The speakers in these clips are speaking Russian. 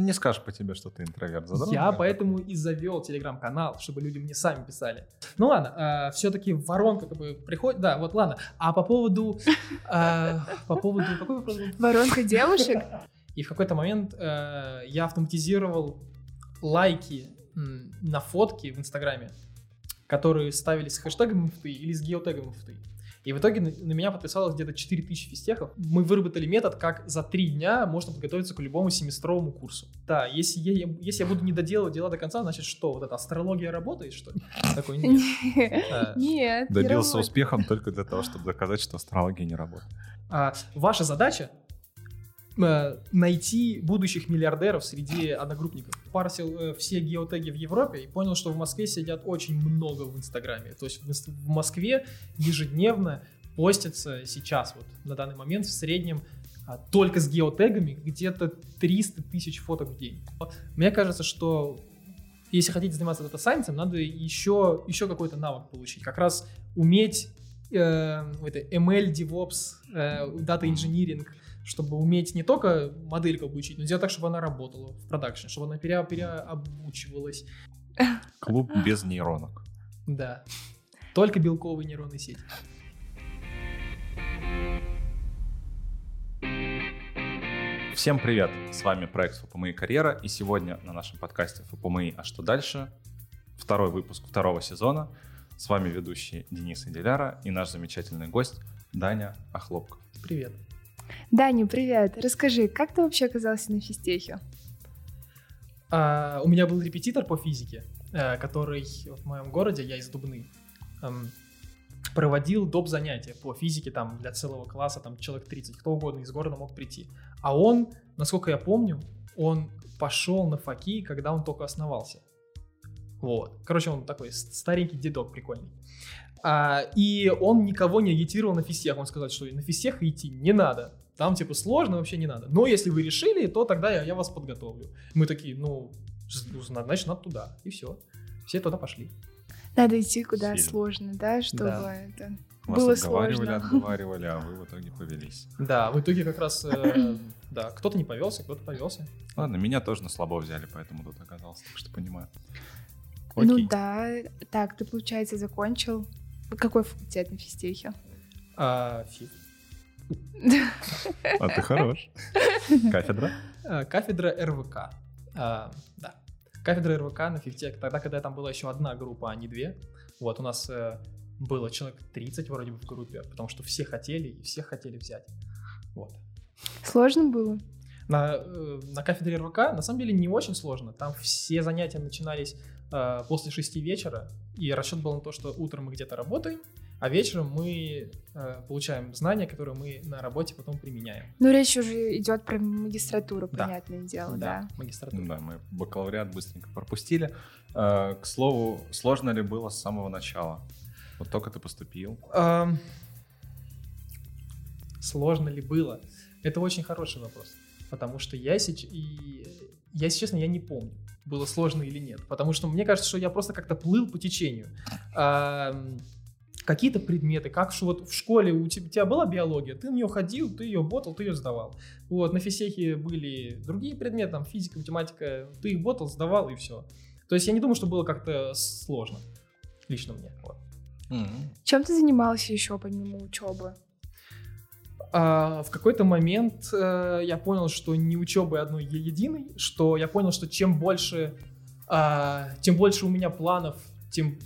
Не скажешь по тебе, что ты интроверт. Задорно, Я да? поэтому и завел телеграм-канал, чтобы люди мне сами писали. Ну ладно, все-таки воронка как бы приходит. Да, вот ладно. А по поводу... э, По поводу... Какой вопрос был? Воронка девушек? И в какой-то момент э, я автоматизировал лайки на фотки в Инстаграме, которые ставились с хэштегом муфты или с геотегом муфты. И в итоге на, меня подписалось где-то 4000 физтехов. Мы выработали метод, как за три дня можно подготовиться к любому семестровому курсу. Да, если я, если я буду не доделывать дела до конца, значит что, вот эта астрология работает, что ли? Такой нет. Нет, не Добился успехом только для того, чтобы доказать, что астрология не работает. А, ваша задача найти будущих миллиардеров среди одногруппников. Парсил э, все геотеги в Европе и понял, что в Москве сидят очень много в Инстаграме. То есть в, Москве ежедневно постится сейчас, вот на данный момент в среднем а, только с геотегами где-то 300 тысяч фоток в день. Мне кажется, что если хотите заниматься дата-сайенсом, надо еще, еще какой-то навык получить. Как раз уметь э, это ML, DevOps, э, Data Engineering, чтобы уметь не только модельку обучить, но сделать так, чтобы она работала в продакшне, чтобы она пере, переобучивалась. Клуб без нейронок. Да. Только белковые нейронные сети. Всем привет! С вами проект ФПМИ Карьера, и сегодня на нашем подкасте ФПМИ «А что дальше?» Второй выпуск второго сезона. С вами ведущие Денис Иделяра и наш замечательный гость Даня Охлопков. Привет. Даня, привет. Расскажи, как ты вообще оказался на физтехе? А, у меня был репетитор по физике, э, который в моем городе, я из Дубны, эм, проводил доп. занятия по физике там для целого класса, там человек 30, кто угодно из города мог прийти. А он, насколько я помню, он пошел на факи, когда он только основался. Вот. Короче, он такой старенький дедок прикольный. А, и он никого не агитировал на физтех. Он сказал, что на физтех идти не надо. Там, типа, сложно, вообще не надо. Но если вы решили, то тогда я, я вас подготовлю. Мы такие, ну, ну, значит, надо туда. И все. Все туда пошли. Надо идти куда Сильно. сложно, да, чтобы Да. это Вас было отговаривали, сложно. отговаривали, а вы в итоге повелись. Да, в итоге как раз, э, да, кто-то не повелся, кто-то повелся. Ладно, меня тоже на слабо взяли, поэтому тут оказался, так что понимаю. Ну Окей. да, так, ты, получается, закончил. Какой факультет на физтехе? А, фи- А ты хорош. Кафедра? а, кафедра РВК. А, да. Кафедра РВК на фифте, тогда, когда там была еще одна группа, а не две. Вот, у нас э, было человек 30 вроде бы в группе, потому что все хотели, и всех хотели взять. Вот. Сложно было? На, э, на кафедре РВК на самом деле не очень сложно. Там все занятия начинались э, после 6 вечера, и расчет был на то, что утром мы где-то работаем, а вечером мы э, получаем знания, которые мы на работе потом применяем. Ну, речь уже идет про магистратуру, Да. понятное дело, да. магистратура. Да, мы бакалавриат быстренько пропустили. Э, К слову, сложно ли было с самого начала? Вот только ты поступил. Ам, Сложно ли было? Это очень хороший вопрос. Потому что я сейчас... И... Я, если честно, я не помню, было сложно или нет. Потому что мне кажется, что я просто как-то плыл по течению. Ам, Какие-то предметы, как вот в школе у тебя, у тебя была биология, ты на нее ходил, ты ее ботал, ты ее сдавал. Вот, на физтехе были другие предметы, там физика, математика, ты их ботал, сдавал и все. То есть я не думаю, что было как-то сложно. Лично мне. Вот. Чем ты занимался еще помимо учебы? А, в какой-то момент э, я понял, что не учебы одной единой, что я понял, что чем больше, а, тем больше у меня планов, тем,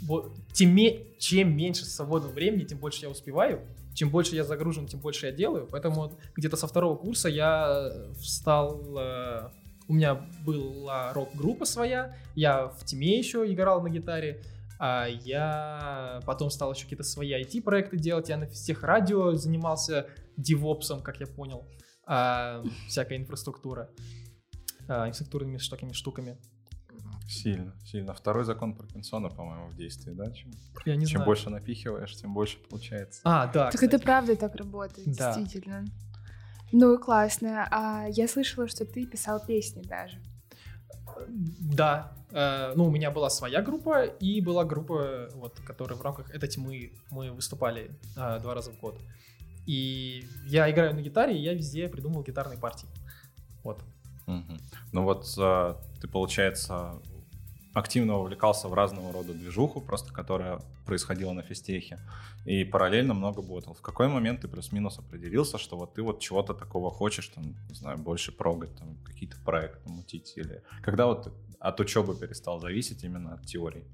тем чем меньше свободного времени, тем больше я успеваю, чем больше я загружен, тем больше я делаю. Поэтому где-то со второго курса я встал, э, у меня была рок-группа своя, я в теме еще играл на гитаре, а я потом стал еще какие-то свои IT-проекты делать, я на всех радио занимался девопсом, как я понял, а, всякая инфраструктура, а, инфраструктурными такими штуками. Сильно, сильно. Второй закон Паркинсона, по-моему, в действии, да? Чем, Я не чем знаю. больше напихиваешь, тем больше получается. А, да, так кстати. это правда так работает, Да. действительно. Ну, классно. А я слышала, что ты писал песни даже. Да. э, ну, у меня была своя группа, и была группа, вот, которая в рамках этой тьмы мы выступали э, два раза в год. И я играю на гитаре, и я везде придумал гитарные партии. Вот. Мгм. Ну вот а, ты, получается, активно увлекался в разного рода движуху, просто которая происходила на физтехе, и параллельно много ботал. В какой момент ты плюс-минус определился, что вот ты вот чего-то такого хочешь, там, не знаю, больше прогать, там, какие-то проекты мутить, или когда вот от учебы перестал зависеть именно от теории?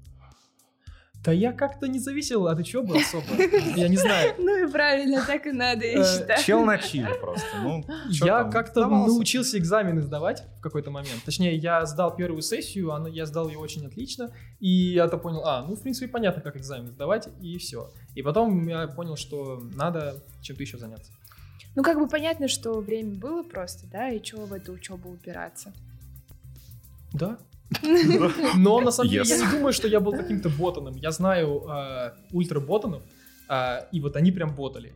Да я как-то не зависел от учебы особо. Я не знаю. Ну и правильно, так и надо, я Э, считаю. Чел на чиле просто, ну, Я как-то научился экзамены сдавать в какой-то момент. Точнее, я сдал первую сессию, я сдал ее очень отлично. И я-то понял, а, ну, в принципе, понятно, как экзамен сдавать, и все. И потом я понял, что надо чем-то еще заняться. Ну, как бы понятно, что время было просто, да, и чего в эту учебу упираться. Да. Но на самом деле я не думаю, что я был каким-то ботаном. Я знаю э, ультра-ботанов, э, и вот они прям ботали.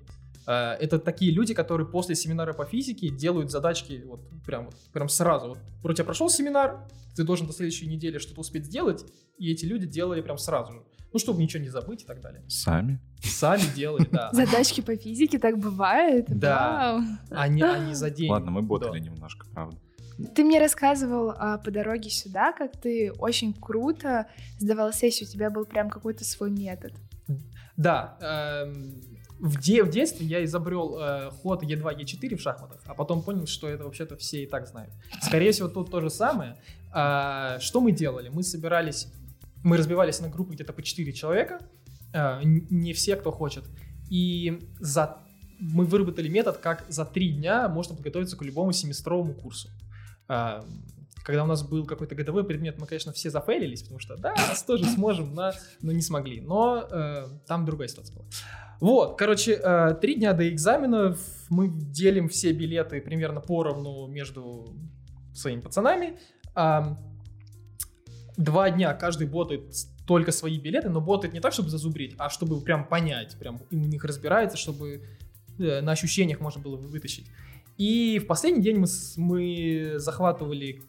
Э, это такие люди, которые после семинара по физике делают задачки вот прям, вот, прям сразу. Вот у тебя прошел семинар, ты должен до следующей недели что-то успеть сделать, и эти люди делали прям сразу же. Ну, чтобы ничего не забыть и так далее. Сами? Сами делали, да. Задачки по физике так бывает. Да. Они, они за день. Ладно, мы ботали немножко, правда. Ты мне рассказывал а, по дороге сюда, как ты очень круто сдавал сессию, у тебя был прям какой-то свой метод. Да, эм, в, де- в детстве я изобрел э, ход Е2, Е4 в шахматах, а потом понял, что это вообще-то все и так знают. Скорее всего, тут то же самое. А, что мы делали? Мы собирались, мы разбивались на группы где-то по 4 человека, э, не все, кто хочет, и за мы выработали метод, как за три дня можно подготовиться к любому семестровому курсу. А, Когда у нас был какой-то годовой предмет, мы, конечно, все зафейлились, потому что, да, нас тоже сможем, на- но не смогли. Но э, там другая ситуация была. Вот, короче, э, три дня до экзаменов мы делим все билеты примерно поровну между своими пацанами. А, два дня каждый ботает только свои билеты, но ботает не так, чтобы зазубрить, а чтобы прям понять, прям в них разбирается, чтобы э, на ощущениях можно было вытащить. И в последний день мы, мы захватывали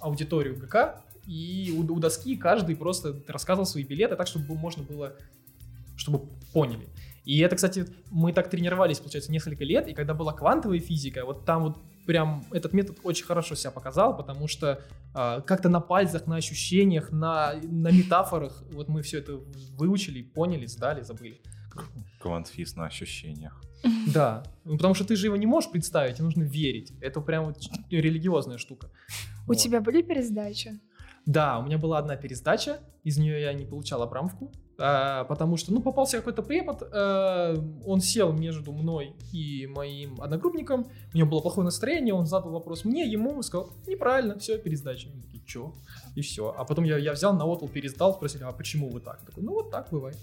аудиторию ГК, и у, у доски каждый просто рассказывал свои билеты так, чтобы можно было, чтобы поняли. И это, кстати, мы так тренировались, получается, несколько лет, и когда была квантовая физика, вот там вот прям этот метод очень хорошо себя показал, потому что а, как-то на пальцах, на ощущениях, на, на метафорах, вот мы все это выучили, поняли, сдали, забыли. Квантфиз на ощущениях. Да, ну, потому что ты же его не можешь представить, и нужно верить. Это прям вот религиозная штука. У Вот. тебя были пересдачи? Да, у меня была одна пересдача, из нее я не получал абрамовку, а, потому что, ну, попался какой-то препод, а, он сел между мной и моим одногруппником, у него было плохое настроение, он задал вопрос мне, ему, сказал, неправильно, все, пересдача. Мы такие, чё? И все. А потом я, я взял, на отл пересдал, спросили, а почему вы так? Я такой, ну, вот так бывает.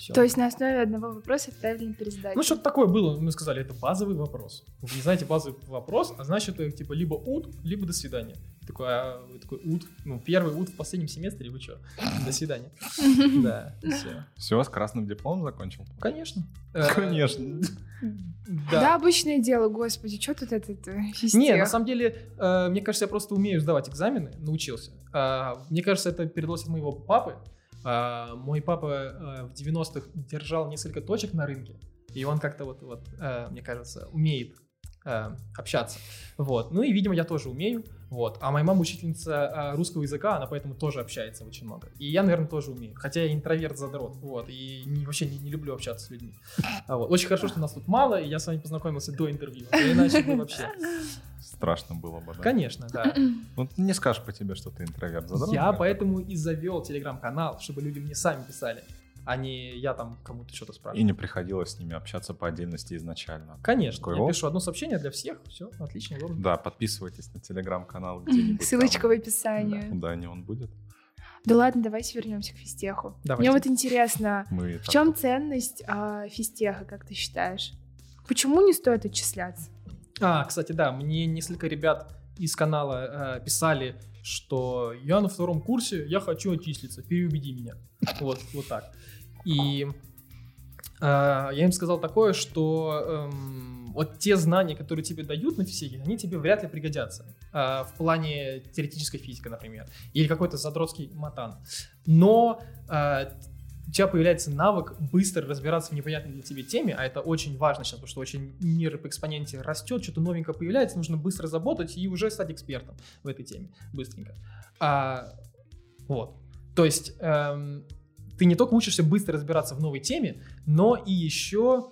Всё. То есть на основе одного вопроса отправили на пересдачу? Ну, что-то такое было. Мы сказали, это базовый вопрос. Вы не знаете базовый вопрос, а значит, это типа либо ут, либо до свидания. Такой, а, вы такой ут, ну, первый ут в последнем семестре, вы что? До свидания. Да, все. Все, с красным дипломом закончил? Конечно. Конечно. Да. Да. обычное дело, господи, что тут этот э? Не, на самом деле, э, мне кажется, я просто умею сдавать экзамены, научился. А, Мне кажется, это передалось от моего папы. А, Мой папа э, в 90-х держал несколько точек на рынке, и он как-то вот, вот э, мне кажется, умеет э, общаться. Вот. Ну и, видимо, я тоже умею. Вот. А моя мама учительница э, русского языка, она поэтому тоже общается очень много. И я, наверное, тоже умею. Хотя я интроверт задрот. Вот. И не- вообще не, не люблю общаться с людьми. А вот. Очень хорошо, что нас тут мало, и я с вами познакомился до интервью. А иначе бы вообще. Страшно было бы, да? Конечно, да. Ну, ты не скажешь по тебе, что ты интроверт. задрот, Я поэтому и завел телеграм-канал, чтобы люди мне сами писали, а не я там кому-то что-то И спрашиваю. не приходилось с ними общаться по отдельности изначально. Конечно, Такой, я пишу одно сообщение для всех, все, отлично, удобно. Да, подписывайтесь на телеграм-канал где-нибудь. Ссылочка там. в описании. Да, не он будет. Да ладно, давайте вернемся к физтеху. Давайте. Мне вот интересно, Мы в чем ценность а, физтеха, как ты считаешь? Почему не стоит отчисляться? А, кстати, да, мне несколько ребят из канала э, писали, что я на втором курсе, я хочу отчислиться, переубеди меня. Вот, вот так. И э, я им сказал такое, что эм, вот те знания, которые тебе дают на физике, они тебе вряд ли пригодятся. Э, в плане теоретической физики, например. Или какой-то задротский матан. Но э, у тебя появляется навык быстро разбираться в непонятной для тебя теме, а это очень важно сейчас, потому что очень мир по экспоненте растет, что-то новенькое появляется, нужно быстро заботать и уже стать экспертом в этой теме быстренько. А, вот. То есть эм, ты не только учишься быстро разбираться в новой теме, но и еще...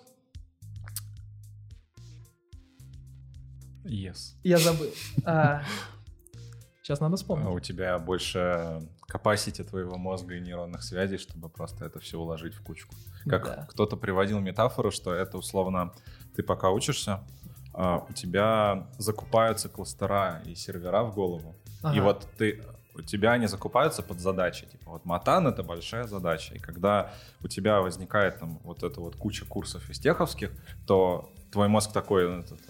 Yes. Я забыл. А, сейчас надо А вспомнить. у тебя больше capacity твоего мозга и нейронных связей, чтобы просто это все уложить в кучку. Как Да. кто-то приводил метафору, что это условно ты пока учишься, а, у тебя закупаются кластера и сервера в голову. И Ага. вот ты у тебя они закупаются под задачи. Типа вот матан это большая задача. И когда у тебя возникает там вот эта вот куча курсов из теховских, то твой мозг такой, ну, этот,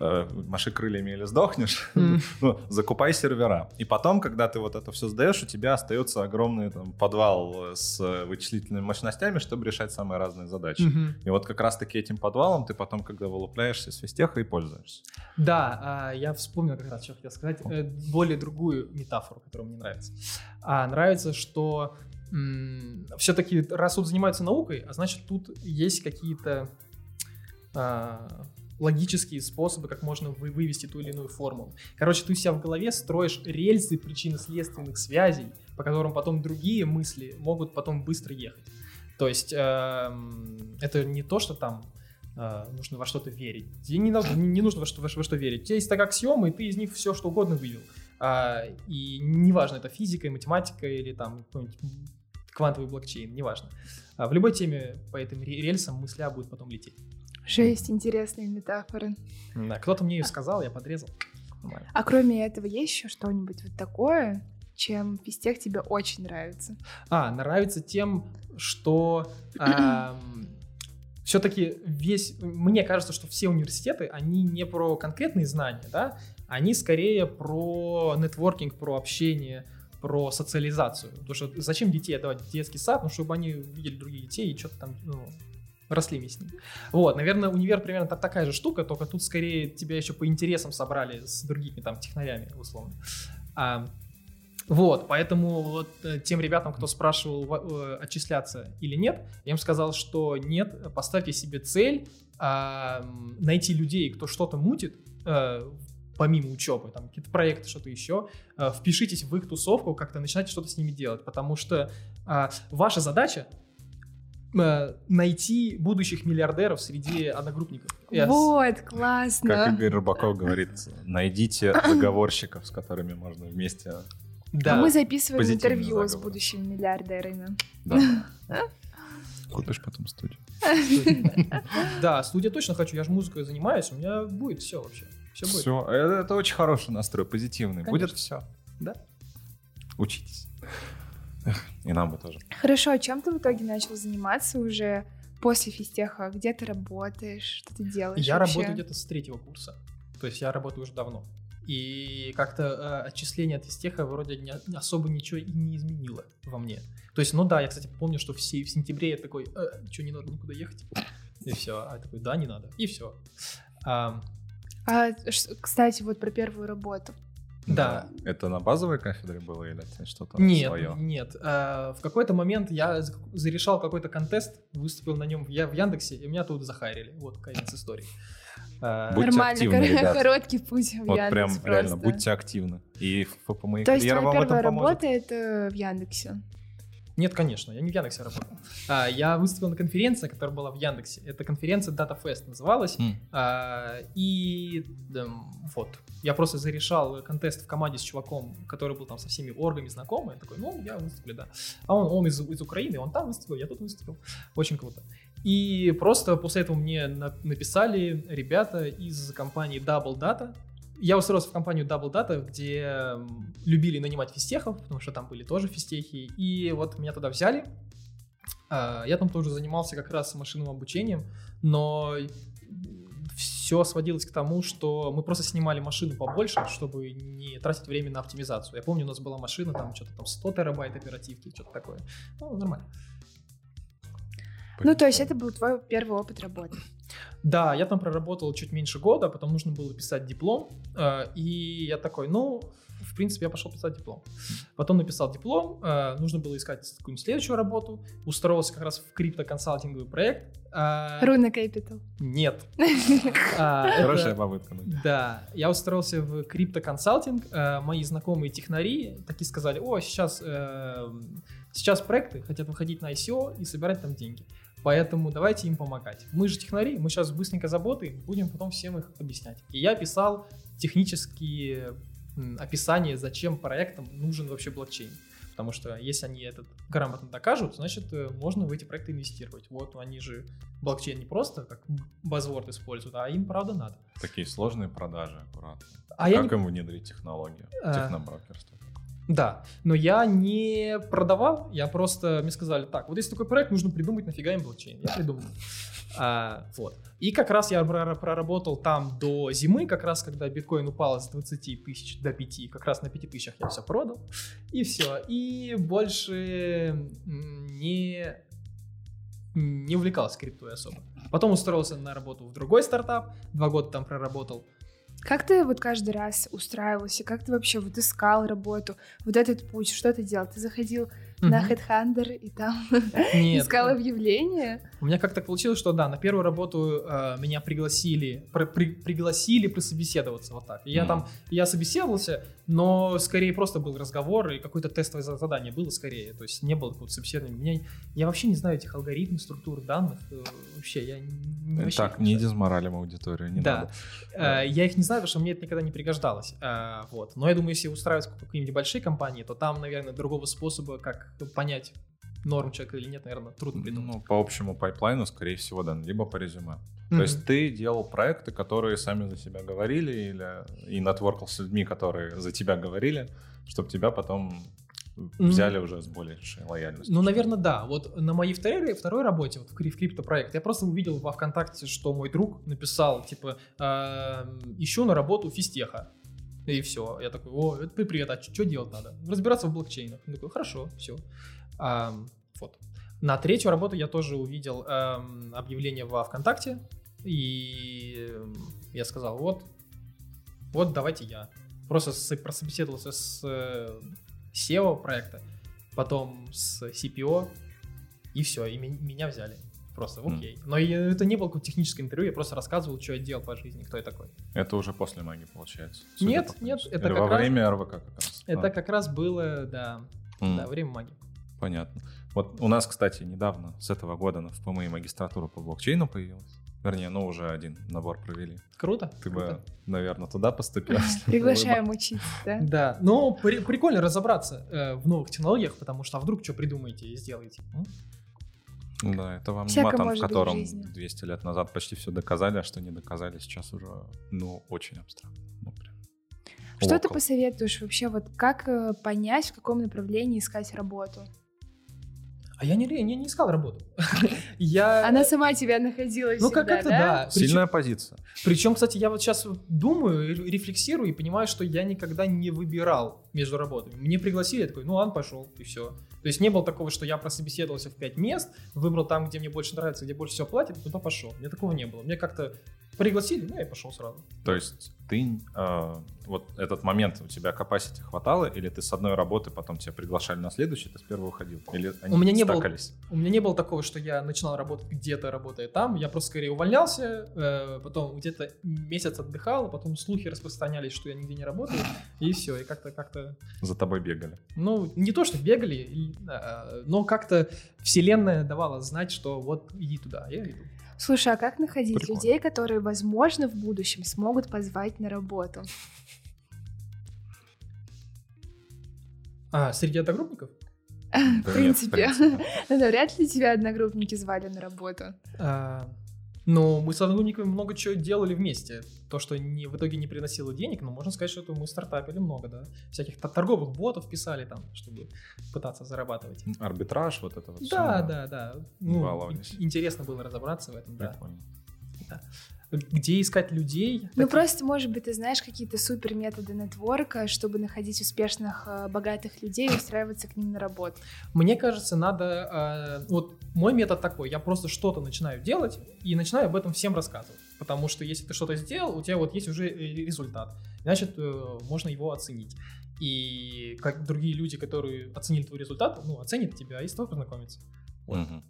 э, маши крыльями или сдохнешь, М. ну, закупай сервера. И потом, когда ты вот это все сдаешь, у тебя остается огромный там, подвал с вычислительными мощностями, чтобы решать самые разные задачи. Мгм. И вот как раз-таки этим подвалом ты потом, когда вылупляешься с физтеха и пользуешься. Да, а, я вспомнил как раз, что хотел сказать, э, более другую метафору, которая мне нравится. А, нравится, что все-таки раз тут занимаются наукой, а значит тут есть какие-то логические способы, как можно вы- вывести ту или иную формулу. Короче, ты у себя в голове строишь рельсы причинно-следственных связей, по которым потом другие мысли могут потом быстро ехать. То есть эм, это не то, что там э, нужно во что-то верить. Тебе не, надо- не нужно во что, во, во что верить. У тебя есть так аксиомы, и ты из них все что угодно вывел. А, и неважно, это физика, математика или там квантовый блокчейн, неважно. А в любой теме по этим ре- рельсам мысля будет потом лететь. Жесть, интересные метафоры. Да, кто-то мне ее сказал, я подрезал. А кроме этого, есть еще что-нибудь вот такое, чем физтех тебе очень нравится? А, нравится тем, что все-таки весь... Мне кажется, что все университеты, они не про конкретные знания, да, они скорее про нетворкинг, про общение, про социализацию. Потому что зачем детей отдавать в детский сад? Ну, чтобы они видели других детей и что-то там, ну, росли вместе с ними. Вот, наверное, универ примерно та- такая же штука, только тут скорее тебя еще по интересам собрали с другими там технарями, условно. А, вот, поэтому вот э, тем ребятам, кто спрашивал, э, отчисляться или нет, я им сказал, что нет, поставьте себе цель а, найти людей, кто что-то мутит, э, помимо учебы, там какие-то проекты, что-то еще, э, впишитесь в их тусовку, как-то начинайте что-то с ними делать, потому что а, ваша задача найти будущих миллиардеров среди одногруппников. С- Вот, классно. Как Игорь Рыбаков говорит, найдите заговорщиков, с которыми можно вместе... Да. А мы записываем интервью с заговор. будущими миллиардерами. Да. Купишь потом студию. Да, студия точно хочу, я же музыкой занимаюсь, у меня будет все вообще. Все будет. Все, это, это очень хороший настрой, позитивный. Будет все. Да. Учитесь. И нам бы тоже. Хорошо, а чем ты в итоге начал заниматься уже после физтеха? Где ты работаешь? Что ты делаешь Я вообще? работаю где-то с третьего курса. То есть я работаю уже давно. И как-то э, отчисление от физтеха вроде не, особо ничего и не изменило во мне. То есть, ну да, я, кстати, помню, что в, се- в сентябре я такой, э, что, не надо никуда ехать? И все. А я такой, да, не надо. И все. А, кстати, вот про первую работу. Да. Это на базовой кафедре было или это что-то Нет, свое? нет. Э, в какой-то момент я за- зарешал какой-то контест, выступил на нем в, Я- в Яндексе, и меня тут захайрили. Вот конец истории. Э, Будьте Нормально, активны, кор- ребят. короткий путь в Вот Яндекс прям просто. реально, будьте активны. И ФПМ То есть карьера твоя вам в этом первая поможет. работа это в Яндексе? Нет, конечно, я не в Яндексе работал. А, я выступил на конференции, которая была в Яндексе. Это конференция Data Fest называлась. М. А, и эм, вот, я просто зарешал контест в команде с чуваком, который был там со всеми оргами знакомый. Я такой, ну, я выступлю, да. А он, он из, из Украины, он там выступил, я тут выступил. Очень круто. И просто после этого мне на- написали ребята из компании Double Data. Я устроился в компанию Double Data, где любили нанимать физтехов, потому что там были тоже физтехи. И вот меня туда взяли. А, Я там тоже занимался как раз машинным обучением, но все сводилось к тому, что мы просто снимали машину побольше, чтобы не тратить время на оптимизацию. Я помню, у нас была машина, там что-то там 100 терабайт оперативки, что-то такое. Ну, нормально. Ну, то есть это был твой первый опыт работы. Да, я там проработал чуть меньше года, потом нужно было писать диплом, э, и я такой, ну, в принципе, я пошел писать диплом. Потом написал диплом, э, нужно было искать какую-нибудь следующую работу, устроился как раз в криптоконсалтинговый проект. э, Руна Capital. Нет. А, Хорошая попытка. ну. да, я устроился в криптоконсалтинг. Мои знакомые технари такие сказали, о, сейчас, сейчас проекты хотят выходить на ICO и собирать там деньги. Поэтому давайте им помогать. Мы же технари, мы сейчас быстренько заботаем, будем потом всем их объяснять. И я писал технические описания, зачем проектам нужен вообще блокчейн. Потому что если они этот грамотно докажут, значит, э, можно в эти проекты инвестировать. Вот они же блокчейн не просто как базворд используют, а им правда надо. Такие сложные продажи, аккуратно. А я как не- им внедрить технологию? А. Техноброкерство. Да, но я не продавал, я просто, мне сказали, так, вот есть такой проект, нужно придумать, нафига им блокчейн. Я придумал. А, вот. И как раз я прор- проработал там до зимы, как раз когда биткоин упал с 20 тысяч до 5, как раз на 5 тысячах я все продал, и все. И больше не, не увлекался криптой особо. Потом устроился на работу в другой стартап, два года там проработал. Как ты вот каждый раз устраивался? Как ты вообще вот искал работу? Вот этот путь, что ты делал? Ты заходил на. Headhunter и там Нет, искал объявление? У меня как так получилось, что да, на первую работу э, меня пригласили, при- пригласили прособеседоваться вот так. И я там, я собеседовался, но скорее просто был разговор и какое-то тестовое за- задание было скорее. То есть не было какого-то собеседования. Меня, я вообще не знаю этих алгоритмов, структур данных. э, вообще, я не, вообще Так, не дезморалим аудиторию, не Да. надо. Э, Я их не знаю, потому что мне это никогда не пригождалось. Э, Вот. Но я думаю, если устраиваться в какие-нибудь большие компании, то там, наверное, другого способа, как понять, норм человека или нет, наверное, трудно придумать. Ну, по общему пайплайну, скорее всего, да, либо по резюме. Мгм. То есть ты делал проекты, которые сами за себя говорили, или и нетворкал с людьми, которые за тебя говорили, чтобы тебя потом взяли уже с большей лояльностью. Ну, наверное, да. Вот на моей второй, второй работе, вот в в криптопроект, я просто увидел во ВКонтакте, что мой друг написал, типа, эм, ищу на работу физтеха. И все. Я такой, о, это при- привет, а что делать надо? Разбираться в блокчейнах. Он такой, хорошо, все. вот. На третью работу я тоже увидел эм, объявление во ВКонтакте, и эм, я сказал, вот, вот давайте я. Просто с- прособеседовался с э, SEO проекта, потом с CPO, и все, и меня взяли. Просто окей. Но я- это не было какое-то техническое интервью, я просто рассказывал, что я делал по жизни, кто я такой. Это уже после магии получается. Нет, по нет, это Или как во раз- время РВК как раз. Это А, как раз было, да, м, да, время магии. Понятно. Вот у нас, кстати, недавно, с этого года, на ФПМИ магистратура по блокчейну появилась. Вернее, ну уже один набор провели. Круто. Ты круто. бы, наверное, туда поступил. Приглашаем учиться, да? Да, ну при- прикольно разобраться э, в новых технологиях, потому что а вдруг что придумаете и сделаете. Да, это вам Всяко матом, в в котором жизни. 200 лет назад почти все доказали, а что не доказали сейчас уже, ну, очень абстрактно. Ну, прям. Что ты Около. посоветуешь вообще, вот как э, понять, в каком направлении искать работу? А я не, не, не искал работу. я... Она сама тебя находила Ну, как всегда, как-то да? да. Сильная позиция. Причем, кстати, я вот сейчас думаю, ре- рефлексирую и понимаю, что я никогда не выбирал между работами. Мне пригласили, я такой, ну ладно, пошел, и все. То есть не было такого, что я прособеседовался в пять мест, выбрал там, где мне больше нравится, где больше всего платят, туда пошел. Мне такого не было. Мне как-то пригласили, ну я и пошел сразу. То есть ты э, вот этот момент у тебя capacity хватало, или ты с одной работы потом тебя приглашали на следующий, ты с первого уходил? Или они У меня не было- стакались? У меня не было такого, что я начинал работать где-то, работая там. Я просто скорее увольнялся, э, потом где-то месяц отдыхал, а потом слухи распространялись, что я нигде не работаю, и все. И как-то как-то За тобой бегали. Ну, не то, что бегали, а, но как-то вселенная давала знать, что вот иди туда, я иду. Слушай, а как находить Прикольно. людей, которые, возможно, в будущем смогут позвать на работу? А, среди одногруппников? В нет, принципе. принципе. Ну, навряд ли тебя одногруппники звали на работу. А, но мы с одногруппниками много чего делали вместе. То, что не, в итоге не приносило денег, но можно сказать, что это мы стартапили много, да. Всяких торговых ботов писали там, чтобы пытаться зарабатывать. Арбитраж, вот это вот всё, Да, да, да. Ну, интересно было разобраться в этом, да. Прикольно. Где искать людей? Ну, таких- просто, может быть, ты знаешь какие-то супер методы нетворка, чтобы находить успешных, э, богатых людей и устраиваться к ним на работу. Мне кажется, надо... э, вот мой метод такой. Я просто что-то начинаю делать и начинаю об этом всем рассказывать. потому что если ты что-то сделал, у тебя вот есть уже э, результат, значит, можно его оценить. И как другие люди, которые оценили твой результат, ну, оценят тебя и с тобой познакомятся. Вот. Мгм.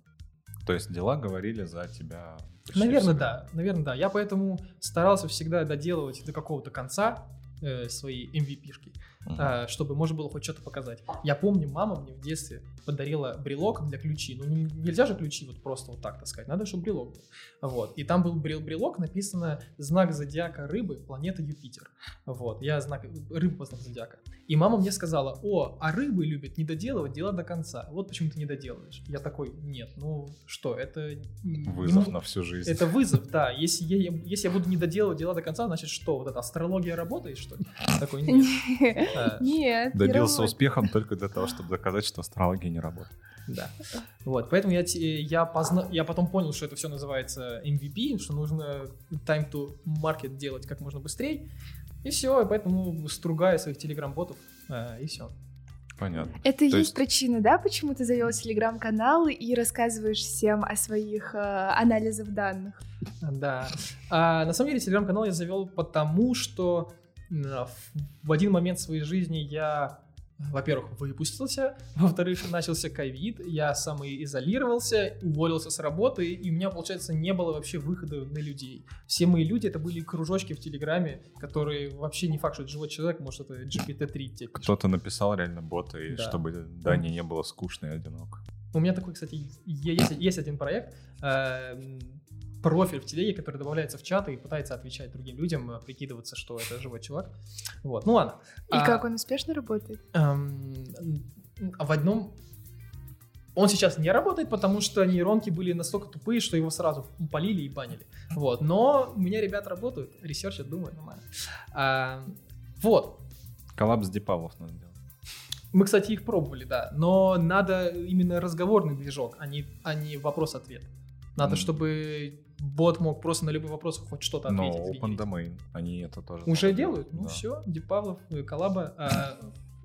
То есть дела говорили за тебя. Наверное, всегда. да. Наверное, да. Я поэтому старался всегда доделывать до какого-то конца э, свои MVP-шки, Мгм. а, чтобы можно было хоть что-то показать. Я помню, мама мне в детстве подарила брелок для ключей. Ну, не- нельзя же ключи вот просто вот так таскать. Надо, чтобы брелок был. Вот. И там был брел- брелок, написано «Знак зодиака рыбы, планета Юпитер». Вот. Я знак рыбы по знаку зодиака. И мама мне сказала, о, а рыбы любят не доделывать дела до конца. Вот почему ты не доделываешь. Я такой, нет, ну что, это... не Вызов мо- на всю жизнь. это вызов, да. Если я, если я буду не доделывать дела до конца, значит что? Вот эта астрология работает, что ли? Такой, нет. А, Нет, не Добился работает. успехом только для того, чтобы доказать, что астрология не работает. Да. Вот, поэтому я, я, позна... я потом понял, что это все называется MVP, что нужно time to market делать как можно быстрее. И все, и поэтому стругаю своих телеграм-ботов, а, и все. Понятно. Это То есть есть- причина, да, почему ты завел телеграм-канал и рассказываешь всем о своих э, анализах данных? Да. А, на самом деле телеграм-канал я завел потому, что в- в один момент своей жизни я, во-первых, выпустился, во-вторых, начался ковид, я самоизолировался, уволился с работы, и у меня, получается, не было вообще выхода на людей. Все мои люди это были кружочки в Телеграме, которые вообще не факт, что это живой человек, может, это GPT-3 тебе пишет. Кто-то написал реально бота, и Да. чтобы Дане не было скучно и одиноко. У меня такой, кстати, есть, есть один проект, э, профиль в телеге, который добавляется в чаты и пытается отвечать другим людям, э, прикидываться, что это живой чувак. Вот, ну ладно. И А, как он успешно работает? эм, в одном... Он сейчас не работает, потому что нейронки были настолько тупые, что его сразу палили и банили. Вот. Но у меня ребят работают, ресерчат, думаю, нормально. А, вот. Коллаб с DeepPavlov надо делать. Мы, кстати, их пробовали, да. Но надо именно разговорный движок, а не, а не вопрос-ответ. Надо, Мгм. чтобы бот мог просто на любой вопрос хоть что-то Но ответить. Open сгенерить. Domain, они это тоже Уже тоже делают? Ну да. все, Дипавлов, э, коллаба. а,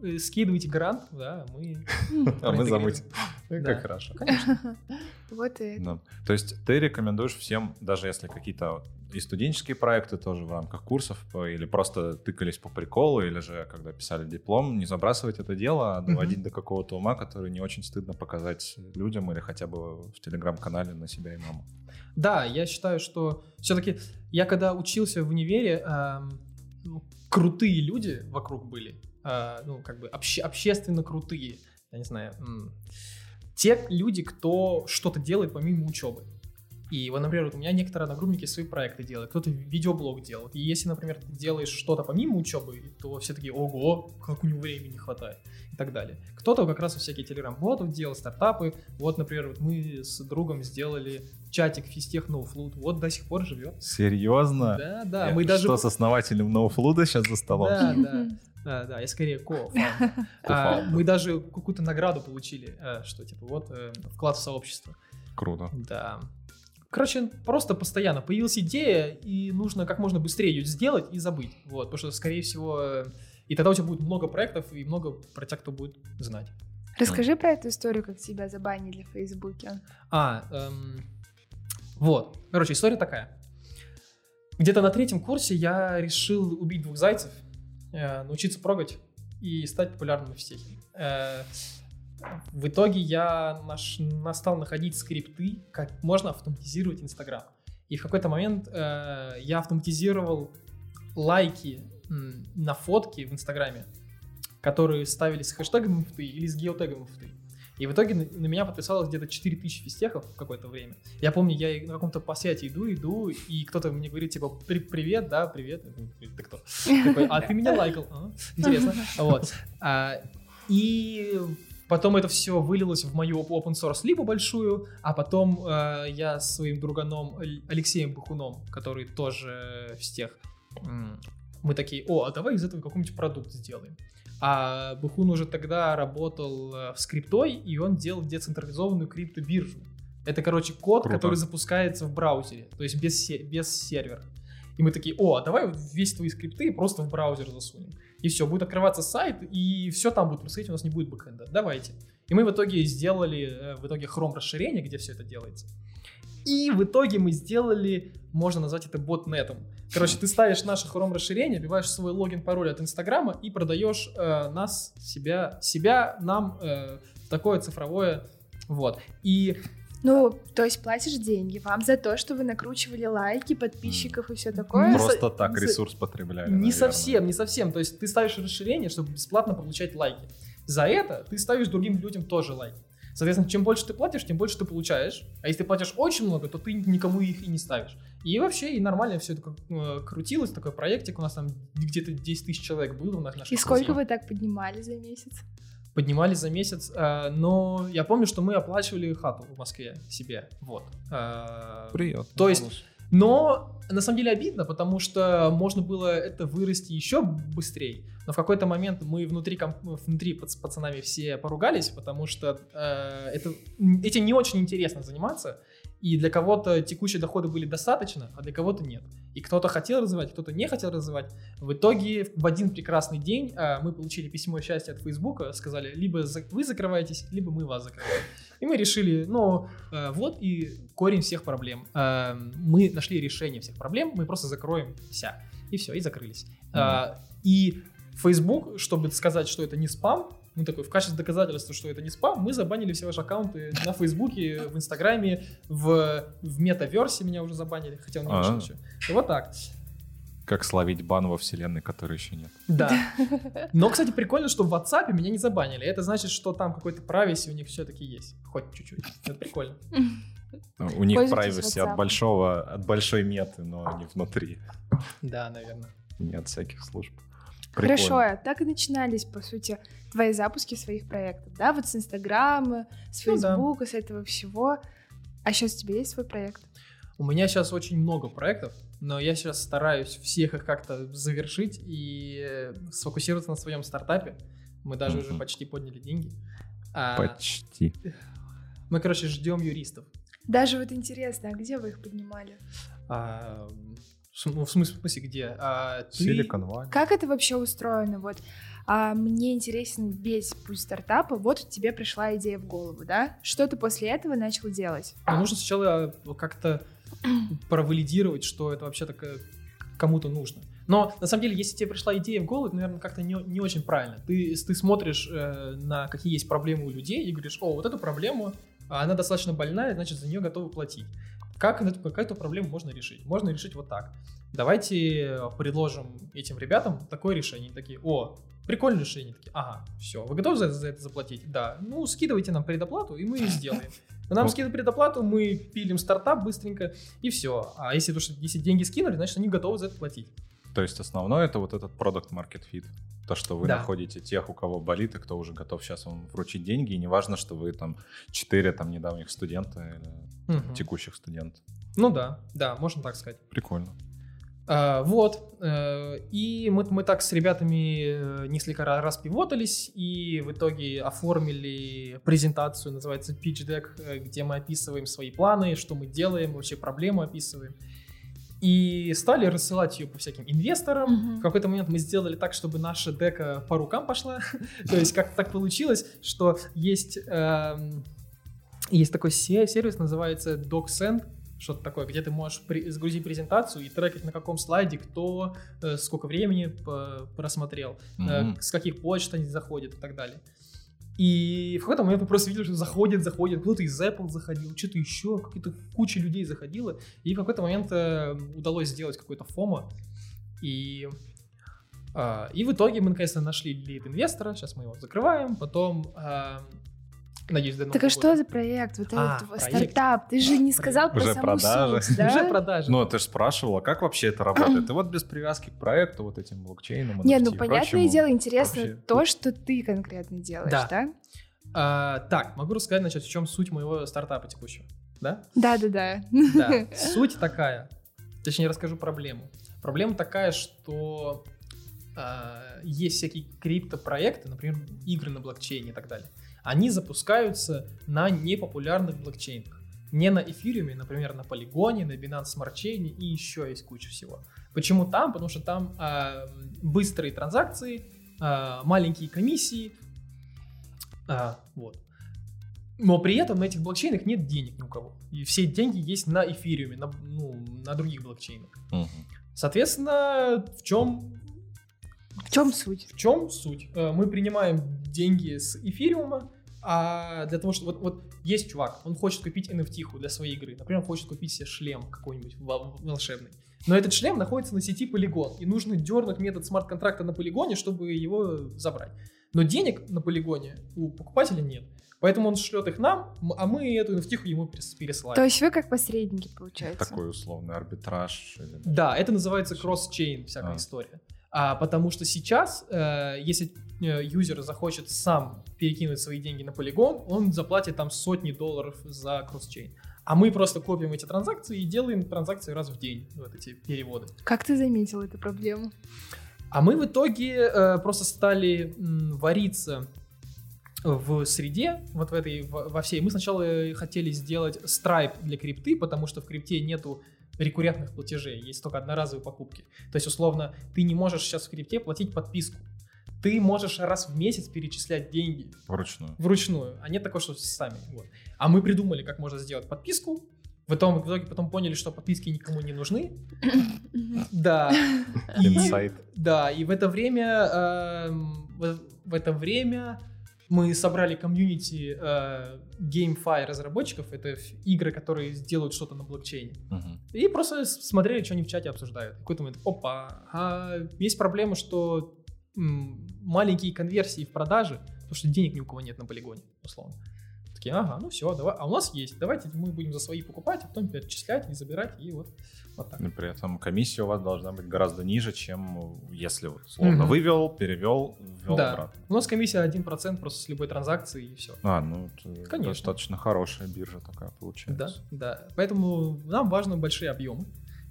э, скидывайте грант, да, мы... А мы. Да. Как хорошо. Конечно. Вот и. То есть ты рекомендуешь всем, даже если какие-то и студенческие проекты тоже в рамках курсов, или просто тыкались по приколу, или же когда писали диплом, не забрасывать это дело, а доводить до какого-то ума, который не очень стыдно показать людям или хотя бы в телеграм-канале на себя и маму. Да, я считаю, что все-таки я когда учился в универе, эм, ну, крутые люди вокруг были, э, ну, как бы обще- общественно крутые, я не знаю, м, те люди, кто что-то делает помимо учебы. И вот, например, вот у меня некоторые одногруппники свои проекты делают, кто-то видеоблог делает. И если, например, ты делаешь что-то помимо учебы, то все такие, ого, как у него времени не хватает и так далее. Кто-то как раз всякие телеграм-ботов делал, стартапы. Вот, например, вот мы с другом сделали чатик физтех NoFlood. Вот до сих пор живет. Серьезно? Да, да, Э, мы даже... Что с основателем NoFluda сейчас за столом? Да, да. Да, да, я скорее ко Co-founder. Мы даже какую-то награду получили, э, что типа вот э, вклад в сообщество. Круто. Да. Короче, просто постоянно появилась идея, и нужно как можно быстрее ее сделать и забыть. Вот, потому что, скорее всего, и тогда у тебя будет много проектов и много про тебя, кто будет знать. Расскажи про эту историю, как тебя забанили в Фейсбуке. А, эм, вот. Короче, история такая. Где-то на третьем курсе я решил убить двух зайцев, э, научиться прогать и стать популярным в стехе. Э, в итоге я наш, настал находить скрипты, как можно автоматизировать Инстаграм. И в какой-то момент э, я автоматизировал лайки м, на фотки в Инстаграме, которые ставились с хэштегом мфты или с геотегом мфты. И в итоге на, на меня подписалось где-то 4000 физтехов в какое-то время. Я помню, я на каком-то посяте иду, иду, и кто-то мне говорит, типа, «При- привет, да, привет. Ты кто? Такой, а ты меня лайкал. А, Интересно. Вот. А, И потом это все вылилось в мою open source либо большую, а потом э, я с своим друганом Алексеем Бахуном, который тоже физтех, м, мы такие, о, а давай из этого какой-нибудь продукт сделаем. А Бухун уже тогда работал э, в скриптой, и он делал децентрализованную криптобиржу. Это, короче, код, Круто. который запускается в браузере, то есть без, без сервера. И мы такие, о, а давай вот весь твои скрипты просто в браузер засунем. И все, будет открываться сайт, и все там будет происходить, у нас не будет бэкэнда. Давайте. И мы в итоге сделали, э, в итоге Chrome расширение, где все это делается. И в итоге мы сделали, можно назвать это ботнетом. Короче, ты ставишь наше Chrome расширение, вбиваешь свой логин, пароль от Инстаграма и продаешь э, нас, себя, себя нам э, такое цифровое, вот. И Ну, то есть платишь деньги вам за то, что вы накручивали лайки, подписчиков и все такое? Просто так за- ресурс потребляли. Не наверное. совсем, не совсем. То есть ты ставишь расширение, чтобы бесплатно получать лайки. За это ты ставишь другим людям тоже лайки. Соответственно, чем больше ты платишь, тем больше ты получаешь. А если ты платишь очень много, то ты никому их и не ставишь. И вообще, и нормально все это как, э, крутилось, такой проектик. У нас там где-то 10 тысяч человек было. У нас наших И сколько вы так поднимали за месяц? Поднимали за месяц. э, но я помню, что мы оплачивали хату в Москве себе. Вот. Э, Приятно. То есть но на самом деле обидно, потому что можно было это вырасти еще быстрее. Но в какой-то момент мы внутри, комп- внутри с пацанами все поругались, потому что э, это, этим не очень интересно заниматься. И для кого-то текущие доходы были достаточно, а для кого-то нет. И кто-то хотел развивать, кто-то не хотел развивать. В итоге в один прекрасный день э, мы получили письмо счастья от Фейсбука, сказали, либо за- вы закрываетесь, либо мы вас закрываем. И мы решили, ну, э, вот и корень всех проблем. Э, мы нашли решение всех проблем, мы просто закроем вся. И все, и закрылись. Э, и Facebook, чтобы сказать, что это не спам, ну такой, в качестве доказательства, что это не спам, мы забанили все ваши аккаунты на Фейсбуке, в Инстаграме, в, в метаверсе меня уже забанили, хотя он не А. вышел еще. И вот так. Как словить бан во вселенной, которой еще нет. Да. Но, кстати, прикольно, что в WhatsApp меня не забанили. Это значит, что там какой-то прависи у них все-таки есть. Хоть чуть-чуть. Это прикольно. У них privacy от большого, от большой меты, но не внутри. Да, наверное. Не от всяких служб. Хорошо, Прикольно. а так и начинались, по сути, твои запуски своих проектов, да? Вот с Инстаграма, с Ну да. Фейсбука, с этого всего. А сейчас у тебя есть свой проект? У меня сейчас очень много проектов, но я сейчас стараюсь всех их как-то завершить и э, сфокусироваться на своем стартапе. Мы даже уже почти подняли деньги. А, Почти. Мы, короче, ждем юристов. Даже вот интересно, а где вы их поднимали? А, ну, в смысле, в смысле, где? А, ты- Силикон. Как это вообще устроено? Вот а, мне интересен весь путь стартапа. Вот тебе пришла идея в голову, да? Что ты после этого начал делать? Ну, нужно сначала как-то провалидировать, что это вообще так э, кому-то нужно. Но на самом деле, если тебе пришла идея в голову, это, наверное, как-то не, не очень правильно. Ты, ты смотришь э, на какие есть проблемы у людей и говоришь, о, вот эту проблему, а она достаточно больная, значит, за нее готовы платить. Как, эту, как эту проблему можно решить? Можно решить вот так. Давайте э, предложим этим ребятам такое решение. Они такие, о, прикольное решение. Такие, ага, все, вы готовы за, за это заплатить? Да. Ну, скидывайте нам предоплату, и мы сделаем. Нам скидывают предоплату, мы пилим стартап быстренько, и все. А если, то, что, если деньги скинули, значит, они готовы за это платить. То есть основное это вот этот продукт market fit. То, что вы Да. находите тех, у кого болит, и кто уже готов сейчас вам вручить деньги. И неважно, что вы там четыре там недавних студента или Мгм. текущих студентов. Ну да, да, можно так сказать. Прикольно. А, вот. э, и мы, мы так с ребятами э, несколько раз распивотались, и в итоге оформили презентацию, называется Pitch Deck, э, где мы описываем свои планы, что мы делаем, вообще проблему описываем. И стали рассылать ее по всяким инвесторам. Мгм. В какой-то момент мы сделали так, чтобы наша дека по рукам пошла. То есть как так получилось, что есть, эм, есть такой се- сервис, называется DocSend, что-то такое, где ты можешь при- загрузить презентацию и трекать на каком слайде, кто э, сколько времени по- просмотрел, э, Мгм. с каких почт они заходят и так далее. И в какой-то момент мы просто видели, что заходит, заходит, кто-то из Apple заходил, что-то еще, какие-то куча людей заходила. И в какой-то момент э, удалось сделать какой-то фома. И, а, и в итоге мы наконец-то нашли лид-инвестора, сейчас мы его закрываем, потом, а, надеюсь, до Так а что за проект? Вот А, этот проект. стартап? Ты же не сказал про Уже саму продажи. суть, да? Уже продажи. Ну, ты же спрашивала, как вообще это работает? И вот без привязки к проекту, вот этим блокчейном, Не, ну понятное дело, интересно вообще- то, что ты конкретно делаешь, Да. да? А, так, могу рассказать, значит, в чем суть моего стартапа текущего. Да? Да-да-да. Да. Суть такая. Точнее, расскажу проблему. Проблема такая, что а, есть всякие криптопроекты, например, игры на блокчейне и так далее. Они запускаются на непопулярных блокчейнах. Не на эфириуме, например, на Полигоне, на Binance Smart Chain и еще есть куча всего. Почему там? Потому что там а, быстрые транзакции, а, маленькие комиссии. А, вот. Но при этом на этих блокчейнах нет денег ни у кого. И все деньги есть на эфириуме, на, ну, на других блокчейнах. Мгм. Соответственно, в чем В чем суть? В чем суть? Э, Мы принимаем деньги с эфириума, а для того, чтобы... Вот, вот есть чувак, он хочет купить NFT для своей игры. Например, он хочет купить себе шлем какой-нибудь вол- волшебный. Но этот шлем находится на сети Polygon, и нужно дернуть метод смарт-контракта на полигоне, чтобы его забрать. Но денег на полигоне у покупателя нет. Поэтому он шлет их нам, а мы эту NFT ему перес- пересылаем. То есть вы как посредники, получается. Такой условный арбитраж. или- Да, это называется кросс-чейн, всякая А. история. А, потому что сейчас, э, если юзер захочет сам перекинуть свои деньги на полигон, он заплатит там сотни долларов за кросс-чейн. А мы просто копим эти транзакции и делаем транзакции раз в день, вот эти переводы. Как ты заметил эту проблему? А мы в итоге э, просто стали м, вариться в среде, вот в этой, в- во всей. Мы сначала э, хотели сделать Stripe для крипты, потому что в крипте нету рекуррентных платежей, есть только одноразовые покупки. То есть, условно, ты не можешь сейчас в крипте платить подписку. Ты можешь раз в месяц перечислять деньги Вручную. вручную, а нет такого, что сами. Вот. А мы придумали, как можно сделать подписку. В итоге, в итоге потом поняли, что подписки никому не нужны. Да. И- Инсайт. да, и в это время, эм, в, в это время мы собрали комьюнити э, GameFi разработчиков, это игры, которые сделают что-то на блокчейне, и просто смотрели, что они в чате обсуждают. Какой-то момент, опа, а есть проблема, что маленькие конверсии в продаже, потому что денег ни у кого нет на полигоне, условно. Такие, ага, ну все, давай, а у нас есть, давайте мы будем за свои покупать, а потом перечислять и забирать, и вот, вот так. И при этом комиссия у вас должна быть гораздо ниже, чем если вот словно Мгм. вывел, перевел, ввел Да. обратно. У нас комиссия 1% просто с любой транзакции и все. А, ну это Конечно. достаточно хорошая биржа такая Да, получается. да. Поэтому нам важны большие объемы.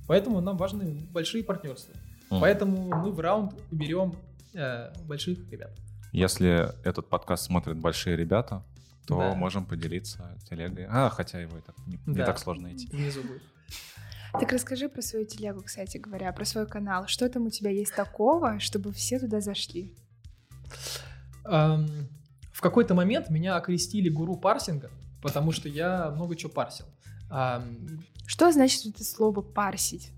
Поэтому нам важны большие партнерства. Мгм. Поэтому мы в раунд берем э, больших ребят. Если этот подкаст смотрят большие ребята, то Да. можем поделиться телегой. А, хотя его и так не, не Да. так сложно найти. Внизу будет. Так расскажи про свою телегу, кстати говоря, про свой канал. Что там у тебя есть такого, чтобы все туда зашли? Ам, в какой-то момент меня окрестили гуру парсинга, потому что я много чего парсил. Ам, Что значит это слово парсить?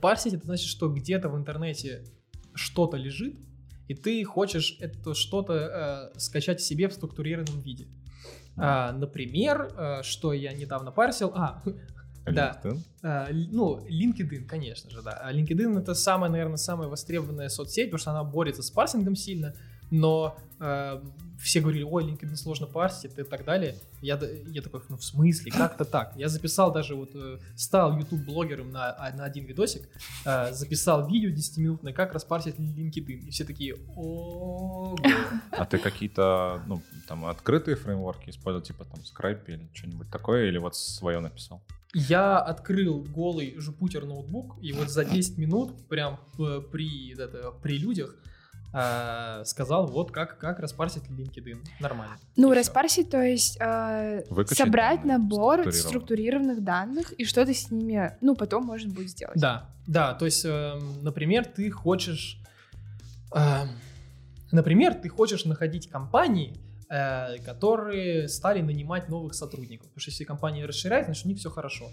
Парсить это значит, что где-то в интернете что-то лежит, и ты хочешь это что-то э, скачать себе в структурированном виде. А, например, э, что я недавно парсил. А, да. Ли- ну, LinkedIn, конечно же, да. А LinkedIn это самая, наверное, самая востребованная соцсеть, потому что она борется с парсингом сильно, но э, все говорили, ой, LinkedIn сложно парсить и так далее. Я, я такой, ну в смысле, как-то так. Я записал даже вот, э, стал YouTube-блогером на, а, на один видосик, э, записал видео 10-минутное, как распарсить LinkedIn. И все такие, ого. А ты какие-то, ну, там, открытые фреймворки использовал, типа там Scripe или что-нибудь такое, или вот свое написал? Я открыл голый Jupyter ноутбук, и вот за 10 минут, прям э, при, это, при людях, э, сказал, вот как, как распарсить LinkedIn. Нормально. Ну, И распарсить, то есть э, Выкачать собрать данные набор структурированно. структурированных данных и что-то с ними, ну, потом можно будет сделать. Да, да, то есть, эм, например, ты хочешь, эм, например, ты хочешь находить компании, э, которые стали нанимать новых сотрудников, потому что если компания расширяется, значит у них все хорошо.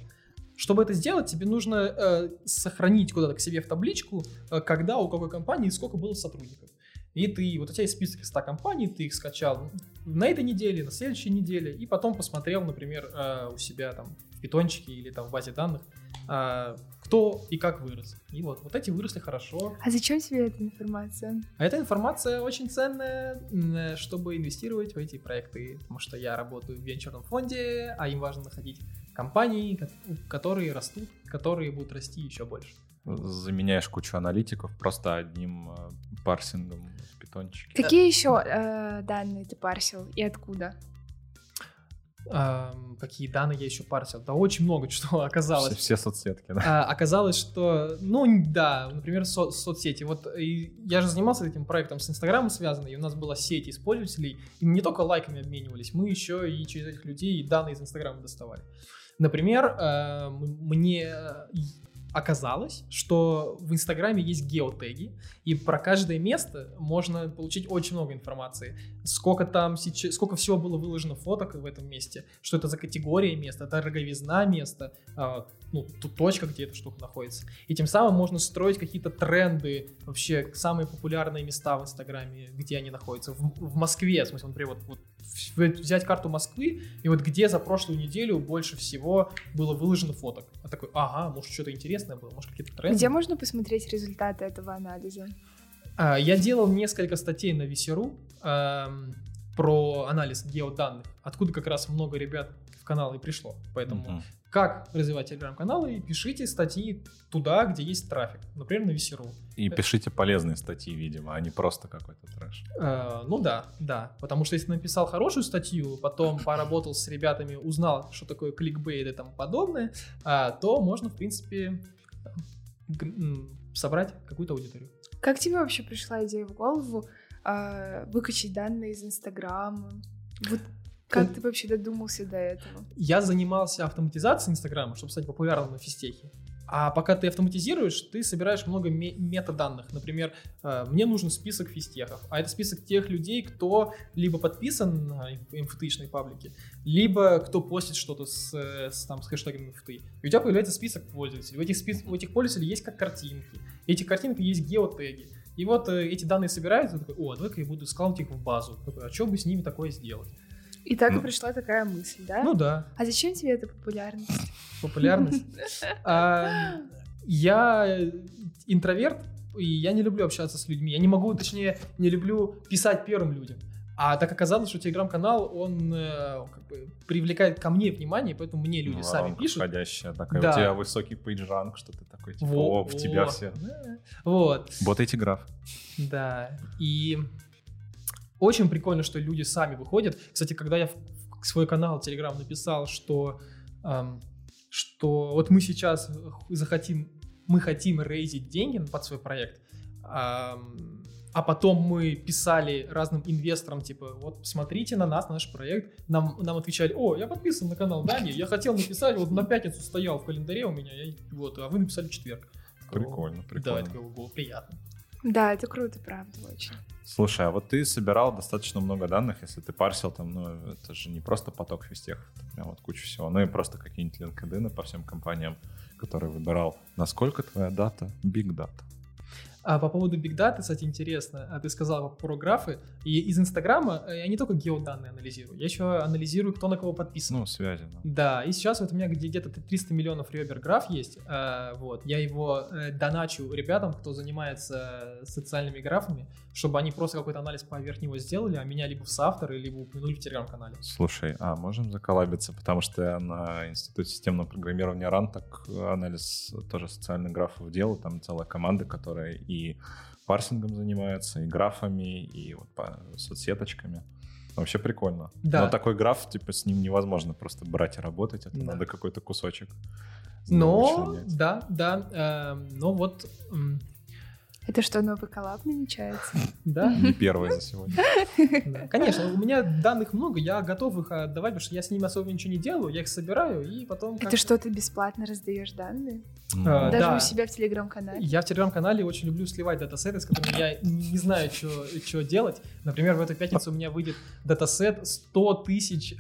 Чтобы это сделать, тебе нужно э, сохранить куда-то к себе в табличку, э, когда у какой компании сколько было сотрудников. И ты, вот у тебя есть список из 100 компаний, ты их скачал на этой неделе, на следующей неделе, и потом посмотрел, например, э, у себя там в питончике или там в базе данных, а, кто и как вырос. И вот, вот эти выросли хорошо. А зачем тебе эта информация? А эта информация очень ценная, э, чтобы инвестировать в эти проекты, потому что я работаю в венчурном фонде, а им важно находить компании, ко- которые растут, которые будут расти еще больше. Заменяешь кучу аналитиков просто одним э, парсингом в питончике. Какие еще э, данные ты парсил и откуда? Какие данные я еще парсил? Да очень много что Все, оказалось. все соцсетки, да? А, оказалось, что, ну да, например, со- соцсети. Вот и я же занимался этим проектом с Инстаграмом связанный, и у нас была сеть использователей, и мы не только лайками обменивались, мы еще и через этих людей данные из Инстаграма доставали. Например, э, мне э, оказалось, что в Инстаграме есть геотеги, и про каждое место можно получить очень много информации. сколько там сейчас, сколько всего было выложено фоток в этом месте, что это за категория места, дороговизна места, а, ну, точка, где эта штука находится. И тем самым можно строить какие-то тренды, вообще самые популярные места в Инстаграме, где они находятся. В, в Москве, в смысле, например, вот, вот взять карту Москвы, и вот где за прошлую неделю больше всего было выложено фоток. А такой, ага, может, что-то интересное было, может, какие-то тренды. Где можно посмотреть результаты этого анализа? А, я делал несколько статей на Весеру эм, про анализ геоданных, откуда как раз много ребят в канал и пришло. Поэтому Мгм. как развивать телеграм-каналы, пишите статьи туда, где есть трафик, например, на Весеру. И пишите полезные статьи, видимо, а не просто какой-то трэш. Э, ну да, да. Потому что если написал хорошую статью, потом поработал с ребятами, узнал, что такое кликбейт и тому подобное, а, то можно, в принципе, г- м, собрать какую-то аудиторию. Как тебе вообще пришла идея в голову а, выкачать данные из Инстаграма? Вот как ты вообще додумался до этого? Я занимался автоматизацией Инстаграма, чтобы стать популярным на физтехе. А пока ты автоматизируешь, ты собираешь много ме- метаданных. Например, э, мне нужен список физтехов, а это список тех людей, кто либо подписан на МФТшные паблики, либо кто постит что-то с, э, с, там, с хэштегом МФТ. И у тебя появляется список пользователей. У этих, спис- у этих пользователей есть как картинки. Эти картинки есть геотеги. И вот э, эти данные собираются, такой, о, давай-ка я буду складывать их в базу. Такой, а что бы с ними такое сделать? И так и Ну. пришла такая мысль, да? Ну да, А зачем тебе эта популярность? популярность. А, Я интроверт, и я не люблю общаться с людьми. Я не могу, точнее, не люблю писать первым людям. А так оказалось, что телеграм-канал, он э, как бы привлекает ко мне внимание, поэтому мне люди Ну, сами пишут. входящая такая. Да. У тебя высокий пейджранг, что ты такой, типа, Во- о, в тебя все. Да. Вот, Вот эти граф. да. И очень прикольно, что люди сами выходят. Кстати, когда я в свой канал Telegram написал, что, эм, что вот мы сейчас захотим, мы хотим рейзить деньги под свой проект, ам, а потом мы писали разным инвесторам, типа, вот посмотрите на нас, на наш проект. Нам, нам отвечали, о, я подписан на канал Дани, я хотел написать, вот на пятницу стоял в календаре у меня, я- вот, а вы написали в четверг. Такой, Прикольно, Да, прикольно. это было приятно. Да, это круто, правда, очень. Слушай, а вот ты собирал достаточно много данных, если ты парсил там, ну, это же не просто поток физтехов, это прям вот куча всего, ну и просто какие-нибудь LinkedIn по всем компаниям, которые выбирал. Насколько твоя дата big data? А по поводу Big Data, кстати, интересно, а ты сказал про графы, и из Инстаграма э, я не только геоданные анализирую, я еще анализирую, кто на кого подписан. Ну, связи, да. Да, и сейчас вот у меня где- где-то 300 миллионов ребер граф есть, а, вот, я его э, доначу ребятам, кто занимается социальными графами, чтобы они просто какой-то анализ поверх него сделали, а меня либо в соавторы, либо упомянули в телеграм-канале. Слушай, а можем заколабиться, потому что я на Институте системного программирования РАН так анализ тоже социальных графов делал, там целая команда, которая и парсингом занимается, и графами, и вот по соцсеточками. Вообще прикольно. Да. Но такой граф, типа, с ним невозможно просто брать и работать, это Да. надо какой-то кусочек. Но, да, да, э, но вот, Это что, новый коллаб намечается? да, Не первый за сегодня. Конечно, у меня данных много, я готов их отдавать, потому что я с ними особо ничего не делаю, я их собираю и потом... Это что, ты бесплатно раздаешь данные? А, Даже да. у себя в телеграм-канале? Я в телеграм-канале очень люблю сливать датасеты, с которыми я не не знаю, что делать. Например, в эту пятницу у меня выйдет датасет 100 тысяч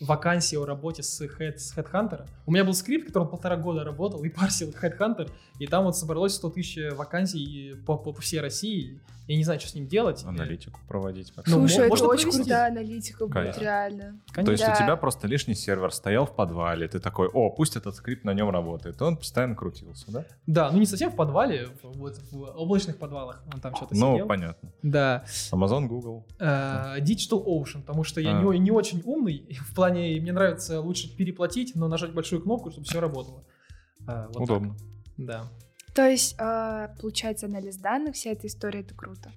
вакансий о работе с, head, с Headhunter. У меня был скрипт, который полтора года работал и парсил Headhunter, и там вот собралось 100 тысяч вакансий по, по, по всей России. Я не знаю, что с ним делать. Аналитику проводить. как Ну, Слушай, мо- это можно очень провести. крутая аналитика будет, Конечно. реально. То есть Да. у тебя просто лишний сервер стоял в подвале, ты такой, о, пусть этот скрипт на нем работает, и он постоянно крутился, да? Да, ну не совсем в подвале, в- вот в облачных подвалах он там что-то Ну, сидел. понятно. Да, Amazon, Google. Э, Digital Ocean, потому что я А. не, не очень умный, в плане мне нравится лучше переплатить, но нажать большую кнопку, чтобы все работало. Э, вот так. Удобно. Да. То есть, а, получается, анализ данных, вся эта история, это круто.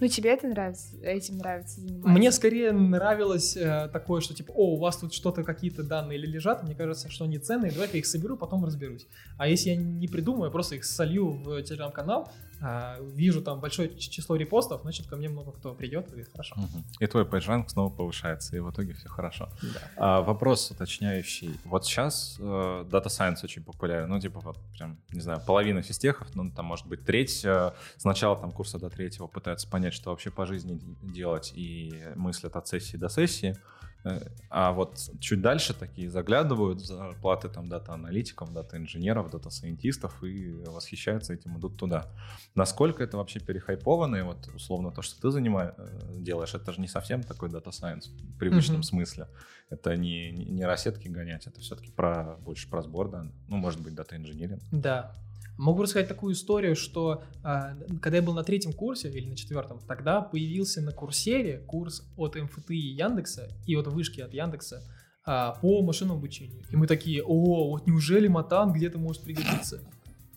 Ну, тебе это нравится, этим нравится заниматься? Мне скорее нравилось э, такое, что типа, о, у вас тут что-то, какие-то данные или лежат, мне кажется, что они ценные, давай-ка их соберу, потом разберусь. А если я не придумаю, я просто их солью в телеграм-канал, а, вижу там большое число репостов, значит, ко мне много кто придет и хорошо. Мгм. И твой PageRank снова повышается, и в итоге все хорошо. Да. А, вопрос уточняющий. Вот сейчас э, Data Science очень популярен. Ну, типа, вот прям, не знаю, половина физтехов, ну, там, может быть, треть. э, с начала там курса до третьего пытаются понять, что вообще по жизни делать, и мыслят от сессии до сессии. Э, А вот чуть дальше такие заглядывают зарплаты там дата-аналитиков, дата-инженеров, дата-сайентистов и восхищаются этим, идут туда. Насколько это вообще перехайповано, и вот условно то, что ты занимаешь, делаешь, это же не совсем такой data science в привычном Мгм. смысле. Это не, не, нейросетки гонять, это все-таки про, больше про сбор данных. Ну, может быть, data engineering. Да. Могу рассказать такую историю, что а, когда я был на третьем курсе или на четвертом, тогда появился на Курсере курс от МФТ и Яндекса и от вышки от Яндекса а, по машинному обучению. И мы такие, о, вот неужели Матан где-то может пригодиться?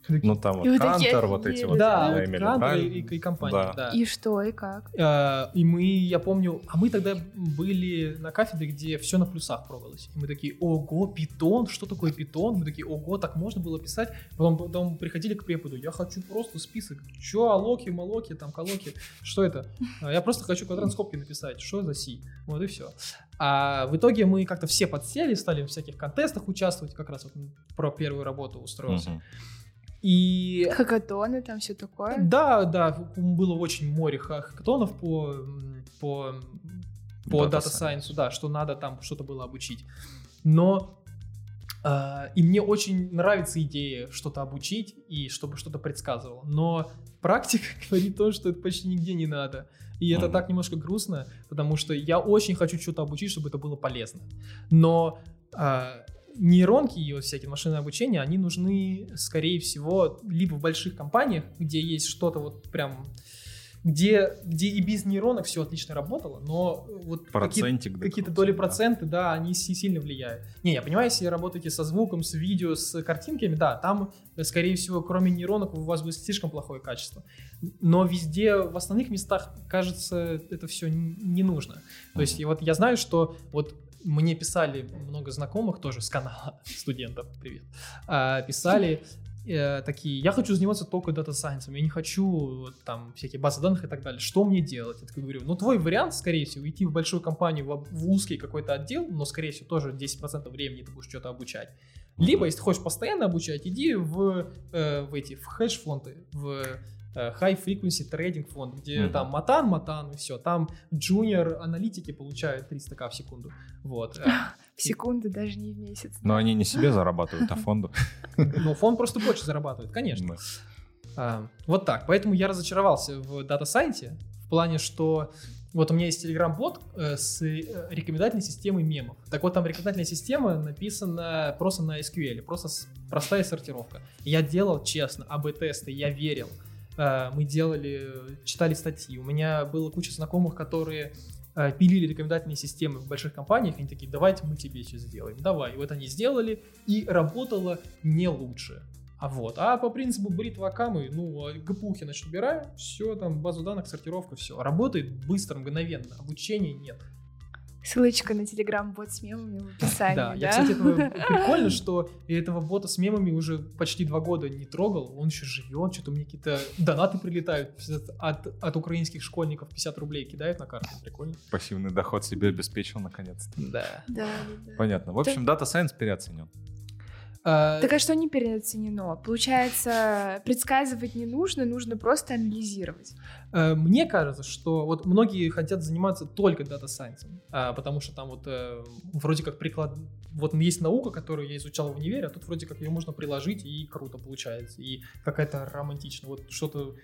Ну, там вот И Кантор, вот эти вот. Да, вот имели, и, правильно? и- и компания, Да. да. И что, и как? А, И мы, я помню, а мы тогда были на кафедре, где все на плюсах пробовалось. И мы такие, ого, питон, что такое питон? Мы такие, ого, так можно было писать. Потом, потом приходили к преподу, я хочу просто список. Че, алоки, малоки, там, колоки, что это? «А, Я просто хочу квадратные скобки написать, что за си? Вот и все. А в итоге мы как-то все подсели, стали в всяких контестах участвовать, как раз вот про первую работу устроился. Мгм. И Хакатоны, там все такое. да, да, было очень море ха- хакатонов по, по, по Data Data Science, да, что надо там что-то было обучить. Но а, и мне очень нравится идея что-то обучить и чтобы что-то предсказывало. Но практика говорит то, что это почти нигде не надо. И это Мгм. так немножко грустно, потому что я очень хочу что-то обучить, чтобы это было полезно. Но а, нейронки и вот всякие машины обучения, они нужны, скорее всего, либо в больших компаниях, где есть что-то вот прям где, где и без нейронок все отлично работало, но вот какие- да, какие-то доли да. проценты, да, они си- сильно влияют. Не, я понимаю, если работаете со звуком, с видео, с картинками, да, там, э, скорее всего, кроме нейронок у вас будет слишком плохое качество. Но везде, в основных местах, кажется, это все не нужно. То есть, и вот я знаю, что вот мне писали много знакомых тоже с канала студентов, привет, а, писали э, такие, я хочу заниматься только дата сайенсом, я не хочу там всякие базы данных и так далее. Что мне делать? Я такой говорю, ну твой вариант, скорее всего, идти в большую компанию, в, в узкий какой-то отдел, но, скорее всего, тоже 10% времени ты будешь что-то обучать. Либо, если хочешь постоянно обучать, иди в, э, в эти, в хедж-фонды, в high frequency trading фонд, где Мгм. там матан, матан и все. Там джуниор аналитики получают 300к в секунду. Вот. Э, В секунду, даже не в месяц. Но они не себе зарабатывают, а фонду. Но фонд просто больше зарабатывает, конечно. А, вот так. Поэтому я разочаровался в Data Science в плане, что вот у меня есть Telegram-бот э, с э, рекомендательной системой мемов. Так вот, там рекомендательная система написана просто на SQL, просто простая сортировка. Я делал честно АБ-тесты, я верил. Э, мы делали, читали статьи. У меня было куча знакомых, которые э, пилили рекомендательные системы в больших компаниях, они такие, давайте мы тебе сейчас сделаем. Давай. И вот они сделали, и работало не лучше. А вот, а по принципу бритва Акамы, ну, а ГПУхи, значит, убираем, все, там, базу данных, сортировка, все. Работает быстро, мгновенно, обучения нет. Ссылочка на телеграм-бот с мемами в описании, Да, да? я, кстати, этого, прикольно, что я этого бота с мемами уже почти два года не трогал, он еще живет, что-то мне какие-то донаты прилетают от, от украинских школьников, 50 рублей кидают на карту, прикольно. Пассивный доход себе обеспечил наконец-то. Да. Да, да, да. Понятно. В общем, Data Science переоценен. А, Так а что не переоценено? Получается, предсказывать не нужно, нужно просто анализировать. Э, Мне кажется, что вот многие хотят заниматься только дата сайенсом, потому что там вот э, вроде как приклад... Вот есть наука, которую я изучал в универе, а тут вроде как ее можно приложить, и круто получается, и какая-то романтично. Вот что-то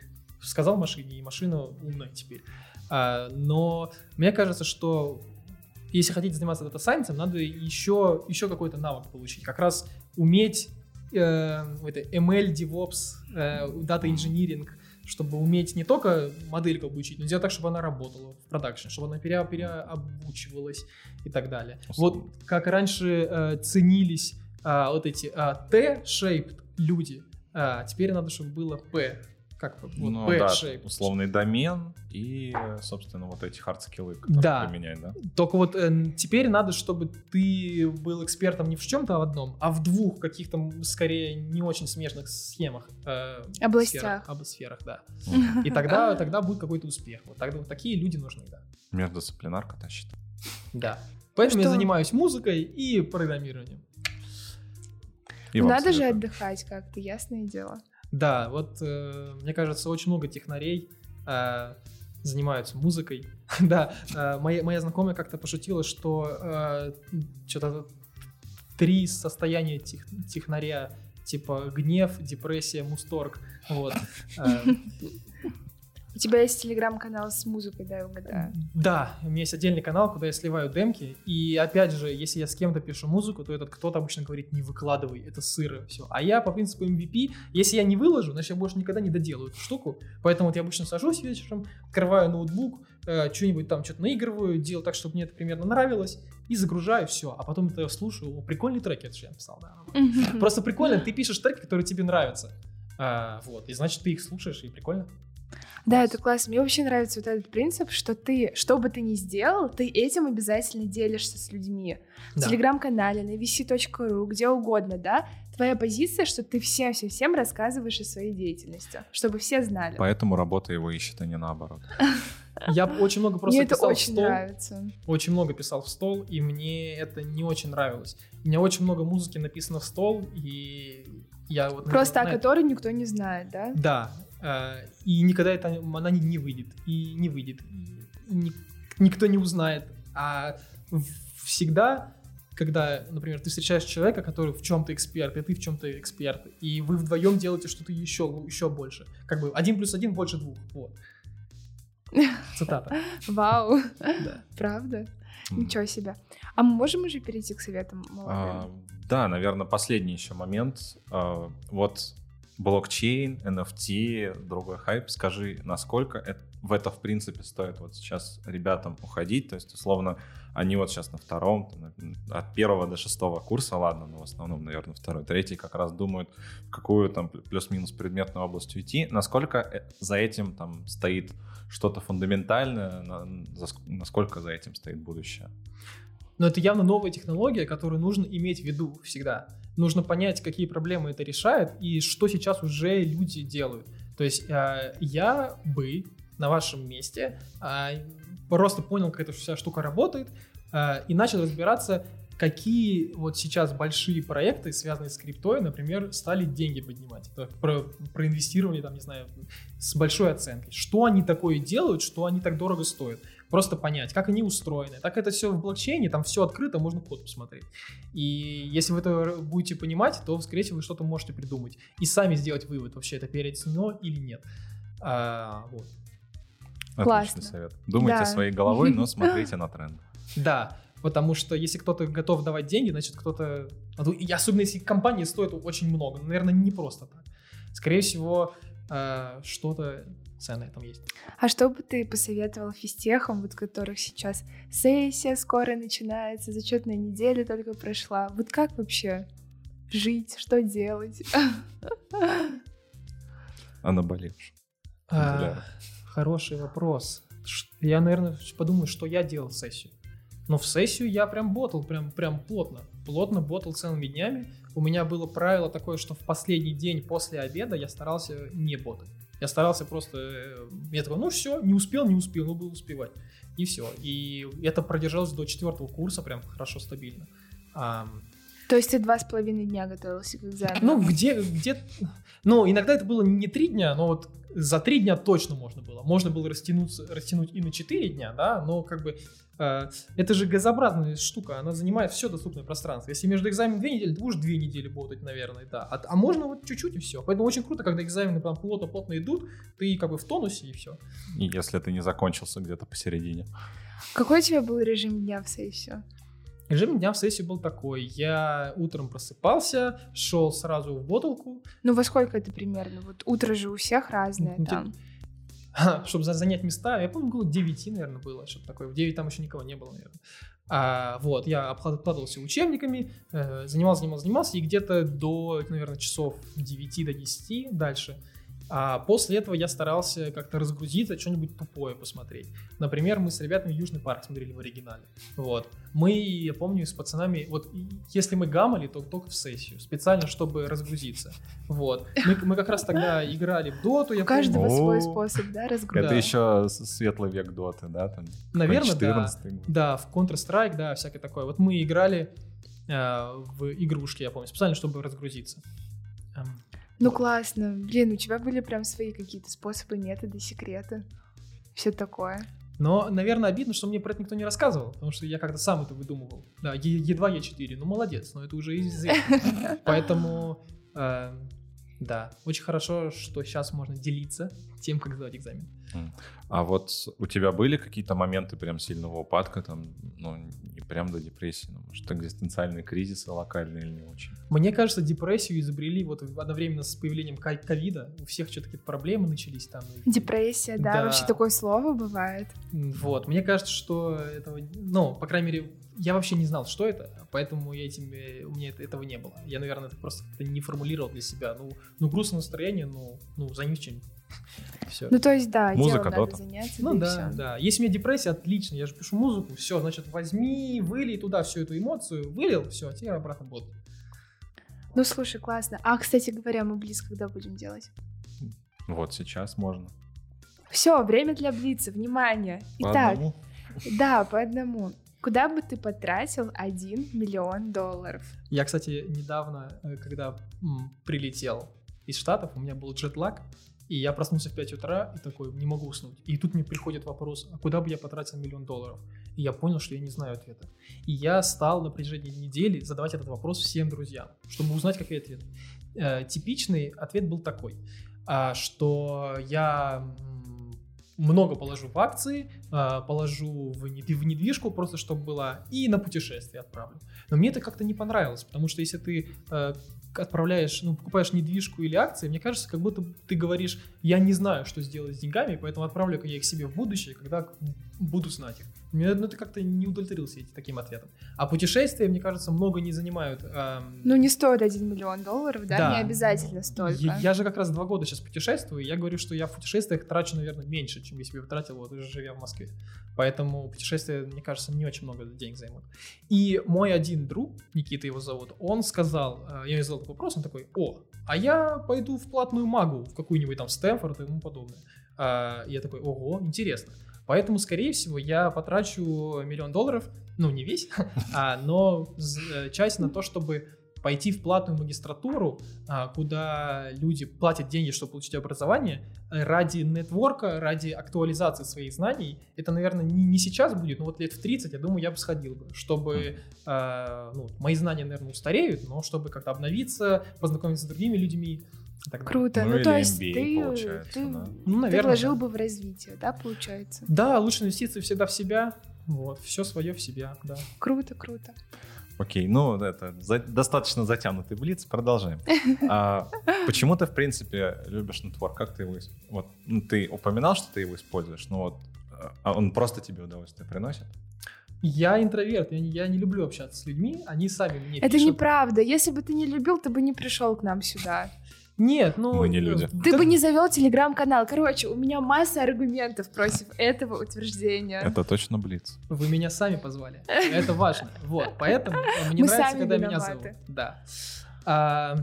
сказал машине, и машина умная теперь. А, Но мне кажется, что если хотите заниматься дата сайенсом, надо еще, еще какой-то навык получить. Как раз уметь э, это ML, DevOps, э, Data Engineering, чтобы уметь не только модельку обучить, но сделать так, чтобы она работала в продакшене, чтобы она пере, переобучивалась и так далее. Вот как раньше э, ценились а, вот эти а, T-shaped люди, а теперь надо, чтобы было P как вот, ну, bad да, shape. условный домен и, собственно, вот эти хардскиллы, которые Да. применять, да? Только вот э, теперь надо, чтобы ты был экспертом не в чем-то одном, а в двух каких-то, скорее, не очень смежных схемах. э, Областях. сферах, об- сферах, да. И тогда, тогда будет какой-то успех. Вот тогда вот такие люди нужны, да. Междисциплинарка тащит. Да. Поэтому я Что? занимаюсь музыкой и программированием. И Надо же отдыхать как-то, ясное дело. Да, вот э, мне кажется, очень много технарей э, занимаются музыкой. да, э, моя, моя знакомая как-то пошутила, что что-то три состояния тех- технаря, типа гнев, депрессия, мусторг. Вот. У тебя есть телеграм-канал с музыкой, да, я угадаю? Да, у меня есть отдельный канал, куда я сливаю демки. И опять же, если я с кем-то пишу музыку, то этот кто-то обычно говорит, не выкладывай, это сыро, все. А я по принципу MVP, если я не выложу, значит я больше никогда не доделаю эту штуку. Поэтому вот я обычно сажусь вечером, открываю ноутбук, э, что-нибудь там что-то наигрываю, делаю так, чтобы мне это примерно нравилось, и загружаю все. А потом это я слушаю, О, прикольный трек, это же я написал, да. Просто прикольно, ты пишешь треки, которые тебе нравятся. А, вот, и значит ты их слушаешь, и прикольно. Да, это классно. Мне вообще нравится вот этот принцип, что ты, что бы ты ни сделал, ты этим обязательно делишься с людьми. В Да. телеграм-канале, на vc.ru, где угодно, да? Твоя позиция, что ты всем-всем-всем рассказываешь о своей деятельности, чтобы все знали. Поэтому работа его ищет, а не наоборот. Я очень много просто Мне это писал в очень стол. нравится. очень много писал в стол, и мне это не очень нравилось. У меня очень много музыки написано в стол, и я вот... Просто о на это- которой никто не знает, да? Да, и никогда это, она не, не выйдет, и не выйдет, и ни- никто не узнает. А всегда, когда, например, ты встречаешь человека, который в чем-то эксперт, и ты в чем-то эксперт, и вы вдвоем делаете что-то еще, еще больше. Как бы один плюс один больше двух. Вот. Цитата. Вау, Да. правда? Ничего себе. А мы можем уже перейти к советам А, молодым? Да, наверное, последний еще момент. А, Вот блокчейн, NFT, другой хайп. Скажи, насколько это- в это, в принципе, стоит вот сейчас ребятам уходить? То есть, условно, они вот сейчас на втором, от первого до шестого курса, ладно, но в основном, наверное, второй, третий как раз думают, в какую там плюс-минус предметную область уйти. Насколько э, за этим там стоит что-то фундаментальное, насколько за этим стоит будущее? Но это явно новая технология, которую нужно иметь в виду всегда. Нужно понять, какие проблемы это решает и что сейчас уже люди делают. То есть э, я бы на вашем месте э, просто понял, как эта вся штука работает э, и начал разбираться, какие вот сейчас большие проекты, связанные с криптой, например, стали деньги поднимать. Это про, проинвестировали, там, не знаю, с большой оценкой. Что они такое делают, что они так дорого стоят просто понять, как они устроены. Так это все в блокчейне, там все открыто, можно код посмотреть. И если вы это будете понимать, то, скорее всего, вы что-то можете придумать. И сами сделать вывод, вообще это переоценено или нет. А, вот. Отличный Классно. совет. Думайте Да. своей головой, но смотрите на тренд. Да, потому что если кто-то готов давать деньги, значит кто-то... а и особенно если компания стоит очень много, ну, наверное, не просто так. Скорее всего, а, что-то ценное там есть. А что бы ты посоветовал физтехам, вот которых сейчас сессия скоро начинается, зачетная неделя только прошла? Вот как вообще жить, что делать? А наболевший. А, хороший вопрос. Я, наверное, подумаю, что я делал в сессию. Но в сессию я прям ботал, прям, прям плотно. Плотно ботал целыми днями. У меня было правило такое, что в последний день после обеда я старался не ботать. Я старался просто... э, Я такой, ну все, не успел, не успел, ну буду успевать. И все. И это продержалось до четвертого курса прям хорошо, стабильно. Ам, То есть ты два с половиной дня готовился к экзамену? ну, где, где... Ну, иногда это было не три дня, но вот за три дня точно можно было. Можно было растянуться, растянуть и на четыре дня, да, но как бы э, это же газообразная штука, она занимает все доступное пространство. Если между экзаменом две недели, ты будешь две недели ботать, наверное, да. А, а можно вот чуть-чуть и все. Поэтому очень круто, когда экзамены прям плотно-плотно идут, ты как бы в тонусе и все. И если ты не закончился где-то посередине. Какой у тебя был режим дня в сессию? Режим дня в сессии был такой. Я утром просыпался, шел сразу в боталку, Ну, во сколько это примерно? Вот утро же у всех разное Ну, там. чтобы за- занять места. Я помню, было 9, наверное, было, что-то такое. В 9 там еще никого не было, наверное. А, вот, я обклад- обкладывался учебниками, э, занимался, занимался, занимался, и где-то до, наверное, часов 9 до 10 дальше А после этого я старался как-то разгрузиться, что-нибудь тупое посмотреть. Например, мы с ребятами Южный парк смотрели в оригинале. Вот. Мы, я помню, с пацанами, вот если мы гамали, то только в сессию, специально, чтобы разгрузиться. Вот. Мы, мы как раз тогда играли в доту. Я У каждого помню. свой способ, да, разгрузки. Это Да. еще светлый век доты, да? Там, Наверное, да. 14 год. Да, в Counter-Strike, да, всякое такое. Вот мы играли э, в игрушки, я помню, специально, чтобы разгрузиться. Ну классно. Блин, у тебя были прям свои какие-то способы, методы, секреты. Все такое. Но, наверное, обидно, что мне про это никто не рассказывал, потому что я как-то сам это выдумывал. Да, Е- Е2, Е4, ну молодец, но это уже известно. Поэтому, э, да, очень хорошо, что сейчас можно делиться тем, как сдавать экзамен. А вот у тебя были какие-то моменты прям сильного упадка, там, ну, не прям до депрессии, ну, может, экзистенциальные кризисы локальные или не очень? Мне кажется, депрессию изобрели вот одновременно с появлением ковида. У всех что-то какие-то проблемы начались там. Депрессия, да, Да. вообще такое слово бывает. Вот, мне кажется, что этого, ну, по крайней мере, я вообще не знал, что это, поэтому я этим, э, у меня это- этого не было. Я, наверное, это просто не формулировал для себя. Ну, ну грустное настроение, ну, ну, займись чем-нибудь. Все. Ну, то есть, да, Музыка, делом надо заняться. Ну да, всё. да. Если у меня депрессия, отлично, я же пишу музыку, все, значит, возьми, вылей туда всю эту эмоцию, вылил, все, а теперь обратно бот. Ну, слушай, классно. А, кстати говоря, мы близ когда будем делать? Вот сейчас можно. Все, время для блица, внимание. По Итак, одному? да, по одному. Куда бы ты потратил 1 миллион долларов? Я, кстати, недавно, э, когда прилетел из Штатов, у меня был джетлаг, и я проснулся в 5 утра и такой, не могу уснуть. И тут мне приходит вопрос, а куда бы я потратил миллион долларов? И я понял, что я не знаю ответа. И я стал на протяжении недели задавать этот вопрос всем друзьям, чтобы узнать, какой ответ. Э, типичный ответ был такой, а, что я много положу в акции, а, положу в нед- в недвижку, просто чтобы была, и на путешествие отправлю. Но мне это как-то не понравилось, потому что если ты э, отправляешь, ну, покупаешь недвижку или акции, мне кажется, как будто ты говоришь, я не знаю, что сделать с деньгами, поэтому отправлю-ка я их себе в будущее, когда буду знать их. Мне ну, это как-то не удовлетворился таким ответом. А путешествия, мне кажется, много не занимают. эм, Ну, не стоит 1 миллион долларов, да? Да. Не обязательно столько. я, я же как раз два года сейчас путешествую, и я говорю, что я в путешествиях трачу, наверное, меньше, чем если бы я тратил, вот, живя в Москве. Поэтому путешествия, мне кажется, не очень много денег займут. И мой один друг, Никита его зовут, он сказал, э, я ему задал такой вопрос, он такой, о, а я пойду в платную магу, в какую-нибудь там Стэнфорд и тому подобное. А, я такой, ого, интересно. Поэтому, скорее всего, я потрачу миллион долларов, ну, не весь, а, но э, часть на то, чтобы пойти в платную магистратуру, а, куда люди платят деньги, чтобы получить образование, э, ради нетворка, ради актуализации своих знаний. Это, наверное, не, не сейчас будет, но вот лет в 30, я думаю, я бы сходил бы, чтобы э, ну, мои знания, наверное, устареют, но чтобы как-то обновиться, познакомиться с другими людьми. Так. Круто. Ну, Ну, или то есть MBA ты, получается, ты, да. Ну, ты наверное, вложил да. бы в развитие, да, получается? Да, лучшие инвестиции всегда в себя. Вот, все свое в себя, да. Круто, круто. Окей, ну это за- достаточно затянутый блиц, продолжаем. А почему ты, в принципе, любишь нетворк? Как ты его... Вот, ну, ты упоминал, что ты его используешь, но вот а он просто тебе удовольствие приносит? Я интроверт, я не, я не люблю общаться с людьми, они сами мне Это пишут. неправда. Если бы ты не любил, ты бы не пришел к нам сюда. Нет, ну... Мы не э, люди. Ты да- бы не завел телеграм-канал. Короче, у меня масса аргументов против этого утверждения. Это точно блиц. Вы меня сами позвали. Это важно. Вот, поэтому э, мне Мы нравится, сами когда меня зовут. Да. А,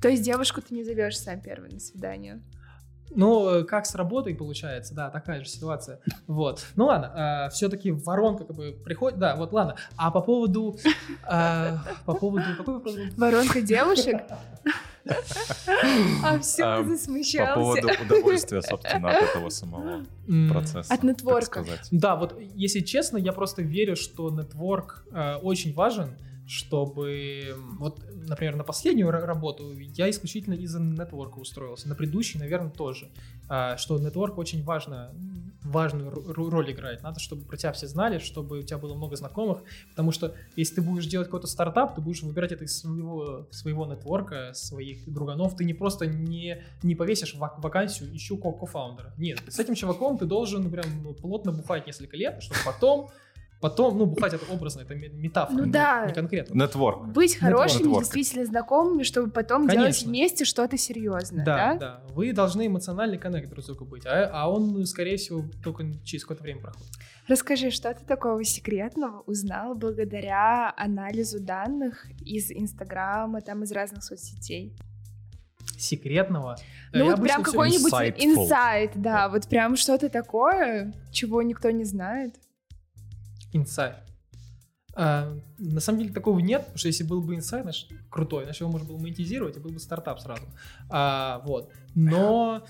То есть девушку ты не зовешь сам первый на свидание. Ну, э, как с работой получается, да, такая же ситуация. Вот. Ну ладно, все-таки воронка как бы приходит. Да, вот ладно. А по поводу... а, По поводу... Какой вопрос был? Воронка девушек? А все, А, ты По засмущался. поводу удовольствия, собственно, от этого самого процесса. От нетворка. Да, вот если честно, я просто верю, что нетворк э, очень важен, чтобы... Вот, например, на последнюю ра- работу я исключительно из-за нетворка устроился. На предыдущий, наверное, тоже. А, что нетворк очень важно, важную роль играет. Надо, чтобы про тебя все знали, чтобы у тебя было много знакомых. Потому что если ты будешь делать какой-то стартап, ты будешь выбирать это из своего, своего нетворка, своих друганов. Ты не просто не, не повесишь вак- вакансию «ищу ко- кофаундера». Нет, с этим чуваком ты должен прям плотно бухать несколько лет, чтобы потом Потом, ну, бухать это образно, это ме- метафора, Ну не- да. не конкретно. Нетворк. Быть хорошими, Нетворк. действительно знакомыми, чтобы потом делать Конечно. вместе что-то серьезное, Да, да? да. Вы должны эмоциональный коннект друг с другу быть, а, а он, скорее всего, только через какое-то время проходит. Расскажи, что ты такого секретного узнал благодаря анализу данных из Инстаграма, там из разных соцсетей? Секретного. Ну я вот прям какой-нибудь инсайт, да, вот прям что-то такое, чего никто не знает. Инсайт. А, на самом деле такого нет, потому что если был бы инсайт, значит, крутой, значит его можно было монетизировать, и был бы стартап сразу. А, вот. Но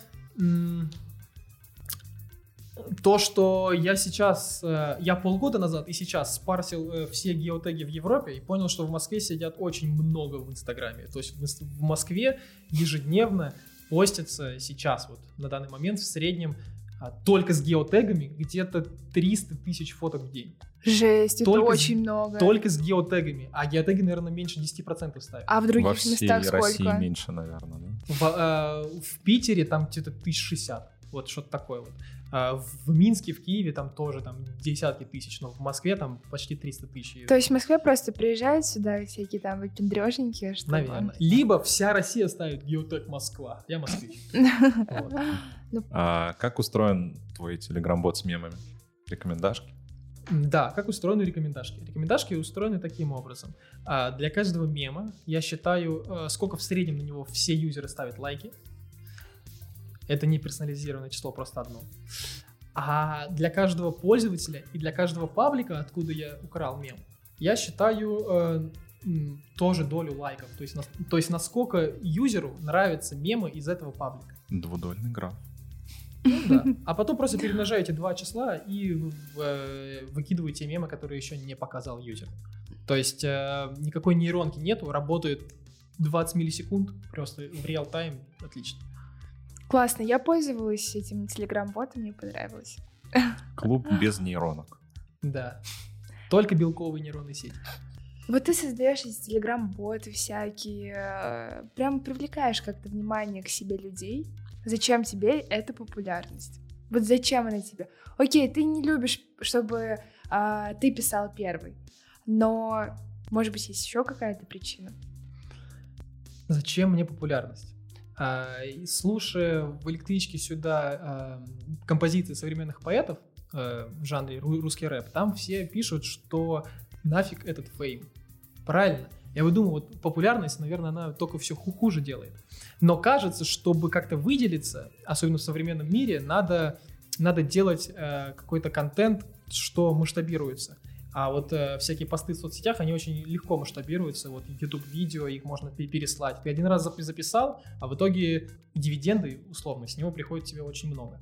то, что я сейчас, э, я полгода назад и сейчас спарсил э, все геотеги в Европе и понял, что в Москве сидят очень много в Инстаграме. То есть в Москве ежедневно постится сейчас, вот на данный момент в среднем а, только с геотегами где-то 300 тысяч фоток в день. Жесть, это Только с- очень много. Только с геотегами. А геотеги, наверное, меньше 10% ставят. А в других Во всей местах России сколько? меньше, наверное. да? В, э, в Питере там где-то 1060. Вот что-то такое вот. А в Минске, в Киеве там тоже там десятки тысяч, но в Москве там почти 300 тысяч. То есть в Москве просто приезжают сюда всякие там выпендрежники, чтобы... Наверное. Либо вся Россия ставит геотег Москва. Я москвич. Вот. А как устроен твой телеграм-бот с мемами? Рекомендашки? Да, как устроены рекомендашки? Рекомендашки устроены таким образом. А, Для каждого мема я считаю, э, сколько в среднем на него все юзеры ставят лайки. Это не персонализированное число, просто одно. А для каждого пользователя и для каждого паблика, откуда я украл мем, я считаю э, тоже долю лайков. То есть, то есть насколько юзеру нравятся мемы из этого паблика. Двудольный граф. Ну да. А потом просто перемножаете два числа и э, выкидываете мемы, которые еще не показал юзер. То есть э, никакой нейронки нету, работает 20 миллисекунд, просто в реал-тайм, отлично. Классно, я пользовалась этим телеграм-ботом, мне понравилось. Клуб без нейронок. Да. Только белковые нейронные сети. Вот ты создаешь эти телеграм-боты всякие, э, прям привлекаешь как-то внимание к себе людей. Зачем тебе эта популярность? Вот зачем она тебе? Окей, ты не любишь, чтобы а, ты писал первый, но, может быть, есть еще какая-то причина? Зачем мне популярность? А, слушая в электричке сюда а, композиции современных поэтов э, в жанре ру- русский рэп, там все пишут, что нафиг этот фейм. Правильно? Я вот думаю, вот популярность, наверное, она только все хуже делает. Но кажется, чтобы как-то выделиться, особенно в современном мире, надо, надо делать э, какой-то контент, что масштабируется. А вот э, всякие посты в соцсетях, они очень легко масштабируются. Вот YouTube-видео, их можно пе- переслать. Ты один раз запи- записал, а в итоге дивиденды, условно, с него приходит тебе очень много.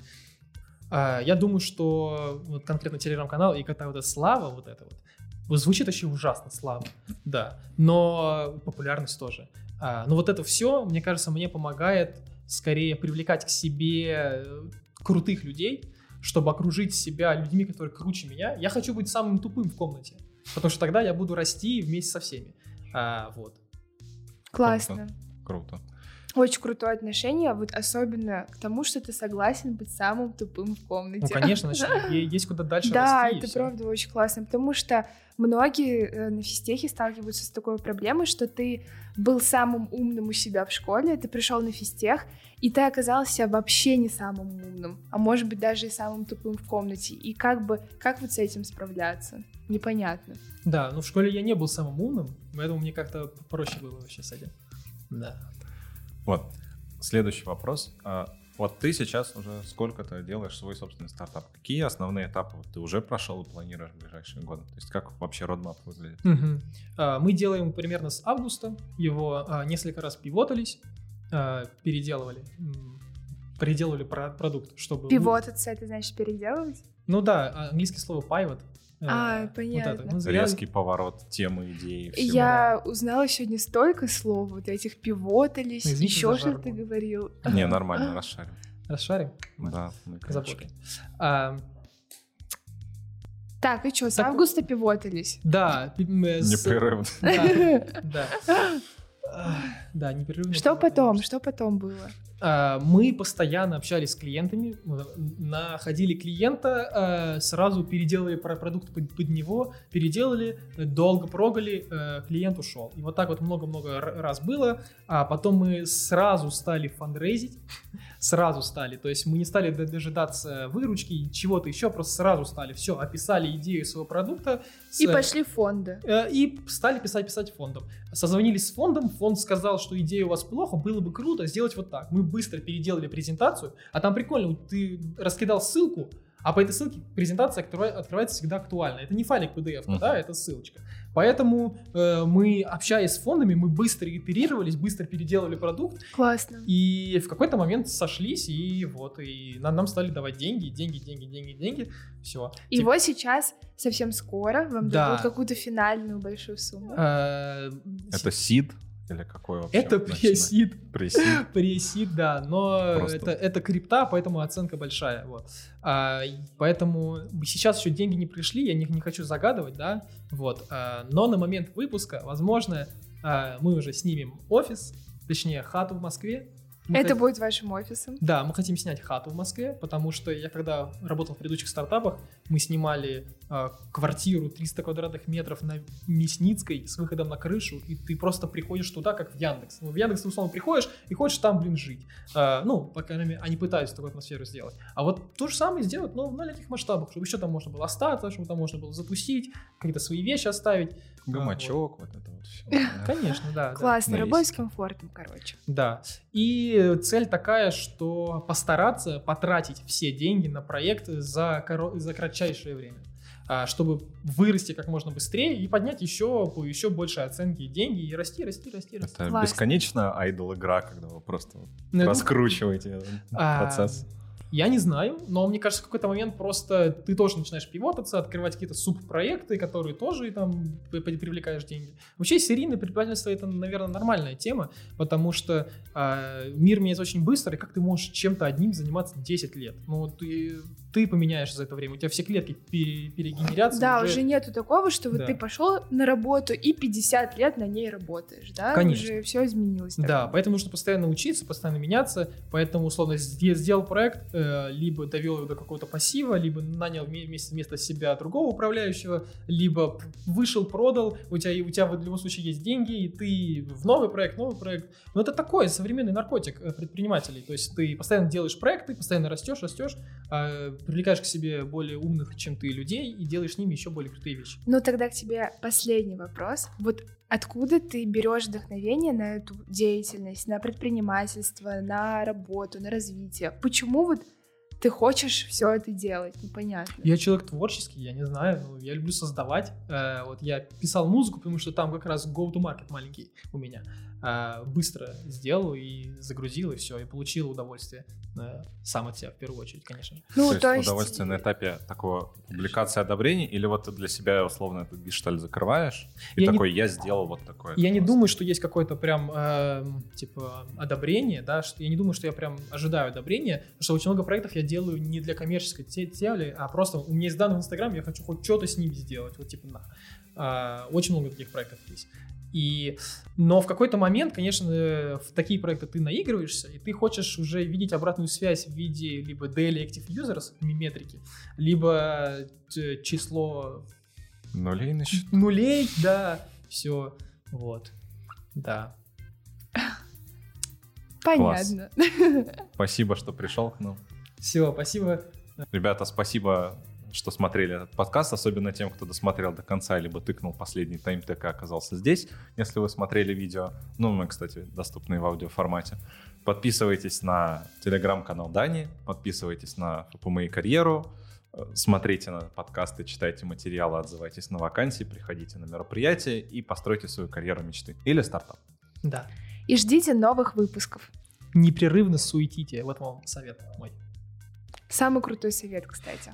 А, я думаю, что вот конкретно телеграм-канал и какая-то вот эта слава вот это вот, звучит вообще ужасно, слава, да, но популярность тоже. А, но вот это все, мне кажется, мне помогает скорее привлекать к себе э, крутых людей, чтобы окружить себя людьми, которые круче меня. Я хочу быть самым тупым в комнате, потому что тогда я буду расти вместе со всеми. А, вот. Классно. Круто. Очень крутое отношение, вот особенно к тому, что ты согласен быть самым тупым в комнате. Ну, конечно, значит, есть куда дальше Да, это правда очень классно, потому что многие э, на физтехе сталкиваются с такой проблемой, что ты был самым умным у себя в школе, ты пришел на физтех, и ты оказался вообще не самым умным, а может быть даже и самым тупым в комнате. И как бы, как вот с этим справляться? Непонятно. Да, но в школе я не был самым умным, поэтому мне как-то проще было вообще с этим. Да. Вот. Следующий вопрос. А, Вот ты сейчас уже сколько-то делаешь свой собственный стартап. Какие основные этапы ты уже прошел и планируешь в ближайшие годы? То есть как вообще родмап выглядит? А, Мы делаем примерно с августа. Его а, несколько раз пивотались, переделывали, переделывали про- продукт, чтобы... Пивотаться, это значит переделывать? Ну да, английское слово pivot. Э, А, вот понятно. это. Ну, я- Резкий поворот темы, идеи, всего. Я узнала сегодня столько слов, вот этих пивотались, Ну, извините еще что ты говорил. Не, нормально, расшарим. Расшарим? Да. Запутали. А, Так, и что, с Так- августа пивотались? Да, э, с- Непрерывно. Да, да. Да, непрерывно. Что потом? Что потом было? А, мы постоянно общались с клиентами, находили клиента, э, сразу переделали про- продукт под, него, переделали, долго прогали, э, клиент ушел. И вот так вот много-много раз было, а потом мы сразу стали фандрейзить, сразу стали, то есть мы не стали дожидаться выручки и чего-то еще, просто сразу стали, все, описали идею своего продукта. с- И пошли в фонды. Э, И стали писать, писать фондом. Созвонились с фондом, фонд сказал, что идея у вас плохо, было бы круто сделать вот так. Мы быстро переделали презентацию, а там прикольно, ты раскидал ссылку, а по этой ссылке презентация открывается всегда актуально. Это не файлик PDF, Мгм. да, это ссылочка. Поэтому э, мы, общаясь с фондами, мы быстро итерировались, быстро переделали продукт, Классно. и в какой-то момент сошлись, и вот, и нам, нам стали давать деньги, деньги, деньги, деньги, деньги, все. И вот сейчас, совсем скоро, вам Да. дадут какую-то финальную большую сумму. Это сид или какой вообще? Это пресид. Пресид. Пресид, да, но Просто. это, это крипта, поэтому оценка большая. Вот. А, поэтому сейчас еще деньги не пришли, я не, не хочу загадывать, да. Вот. а, но на момент выпуска, возможно, а, мы уже снимем офис, точнее, хату в Москве. Мы Это хот- будет вашим офисом. Да, мы хотим снять хату в Москве, потому что я когда работал в предыдущих стартапах, мы снимали э, квартиру 300 квадратных метров на Мясницкой с выходом на крышу, и ты просто приходишь туда, как в Яндекс. Ну, в Яндекс ты условно приходишь и хочешь там, блин, жить. Э, ну, по крайней мере, они пытаются такую атмосферу сделать. А вот то же самое сделать, но в маленьких масштабах, чтобы еще там можно было остаться, чтобы там можно было затусить, какие-то свои вещи оставить. Гамачок, вот это вот все. Конечно, да. Классно, есть. с комфортом, короче. Да. И цель такая, что постараться потратить все деньги на проект за, коро- за кратчайшее время а, чтобы вырасти как можно быстрее и поднять еще, по еще большей оценке и деньги, и расти, расти, расти, расти. Это Классно. бесконечная айдол игра, когда вы просто Ну, раскручиваете этот А, процесс. Я не знаю, но мне кажется, в какой-то момент просто ты тоже начинаешь пивотаться, открывать какие-то субпроекты, которые тоже там при- при- привлекаешь деньги. Вообще серийное предпринимательство это, наверное, нормальная тема, потому что а, мир меняется очень быстро, и как ты можешь чем-то одним заниматься 10 лет? Ну, ты, ты поменяешься за это время, у тебя все клетки пере- перегенерятся. Да, уже нету такого, что вот Да. ты пошел на работу и 50 лет на ней работаешь, да? Конечно. Уже все изменилось. Да, тогда. поэтому нужно постоянно учиться, постоянно меняться. Поэтому, условно, сде- сделал проект, э, либо довел его до какого-то пассива, либо нанял вме- вместо, вместо себя другого управляющего, либо вышел, продал, у тебя, у тебя в любом случае есть деньги, и ты в новый проект, новый проект. Но это такой современный наркотик э, предпринимателей. То есть ты постоянно делаешь проекты, постоянно растешь, растешь, а, привлекаешь к себе более умных, чем ты, людей, и делаешь с ними еще более крутые вещи. Ну тогда к тебе последний вопрос. Вот откуда ты берешь вдохновение на эту деятельность, на предпринимательство, на работу, на развитие? Почему вот ты хочешь все это делать? Непонятно. Я человек творческий, я не знаю, ну, я люблю создавать. Э, вот я писал музыку, потому что там как раз go-to-market маленький у меня. Э, быстро сделал и загрузил, и все, и получил удовольствие. э, сам от себя, в первую очередь, конечно. Ну, то есть удовольствие на этапе такого публикации одобрений, или вот ты для себя условно этот гешталь закрываешь, и Я не- такой, я сделал вот такое. Я не думаю, что есть какое-то прям, эм, типа, одобрение, да, что я не думаю, что я прям ожидаю одобрения, потому что очень много проектов я делаю не для коммерческой цели, а просто у меня есть данные в Инстаграм, я хочу хоть что-то с ними сделать, вот типа на. А, очень много таких проектов есть. И, но в какой-то момент, конечно, э, в такие проекты ты наигрываешься, и ты хочешь уже видеть обратную связь в виде либо daily active users, метрики, либо э, число Нулей на счету. нулей, да, все, вот, да. Понятно. Спасибо, что пришел к нам. Все, спасибо. Ребята, спасибо, что смотрели этот подкаст, особенно тем, кто досмотрел до конца, либо тыкнул последний таймтек и оказался здесь, если вы смотрели видео. Ну, мы, кстати, доступны в аудиоформате. Подписывайтесь на телеграм-канал Дани, подписывайтесь на ФПМ и карьеру, э, смотрите на подкасты, читайте материалы, отзывайтесь на вакансии, приходите на мероприятия и постройте свою карьеру мечты или стартап. Да. И ждите новых выпусков. Непрерывно суетите. Вот вам совет мой. Самый крутой совет, кстати.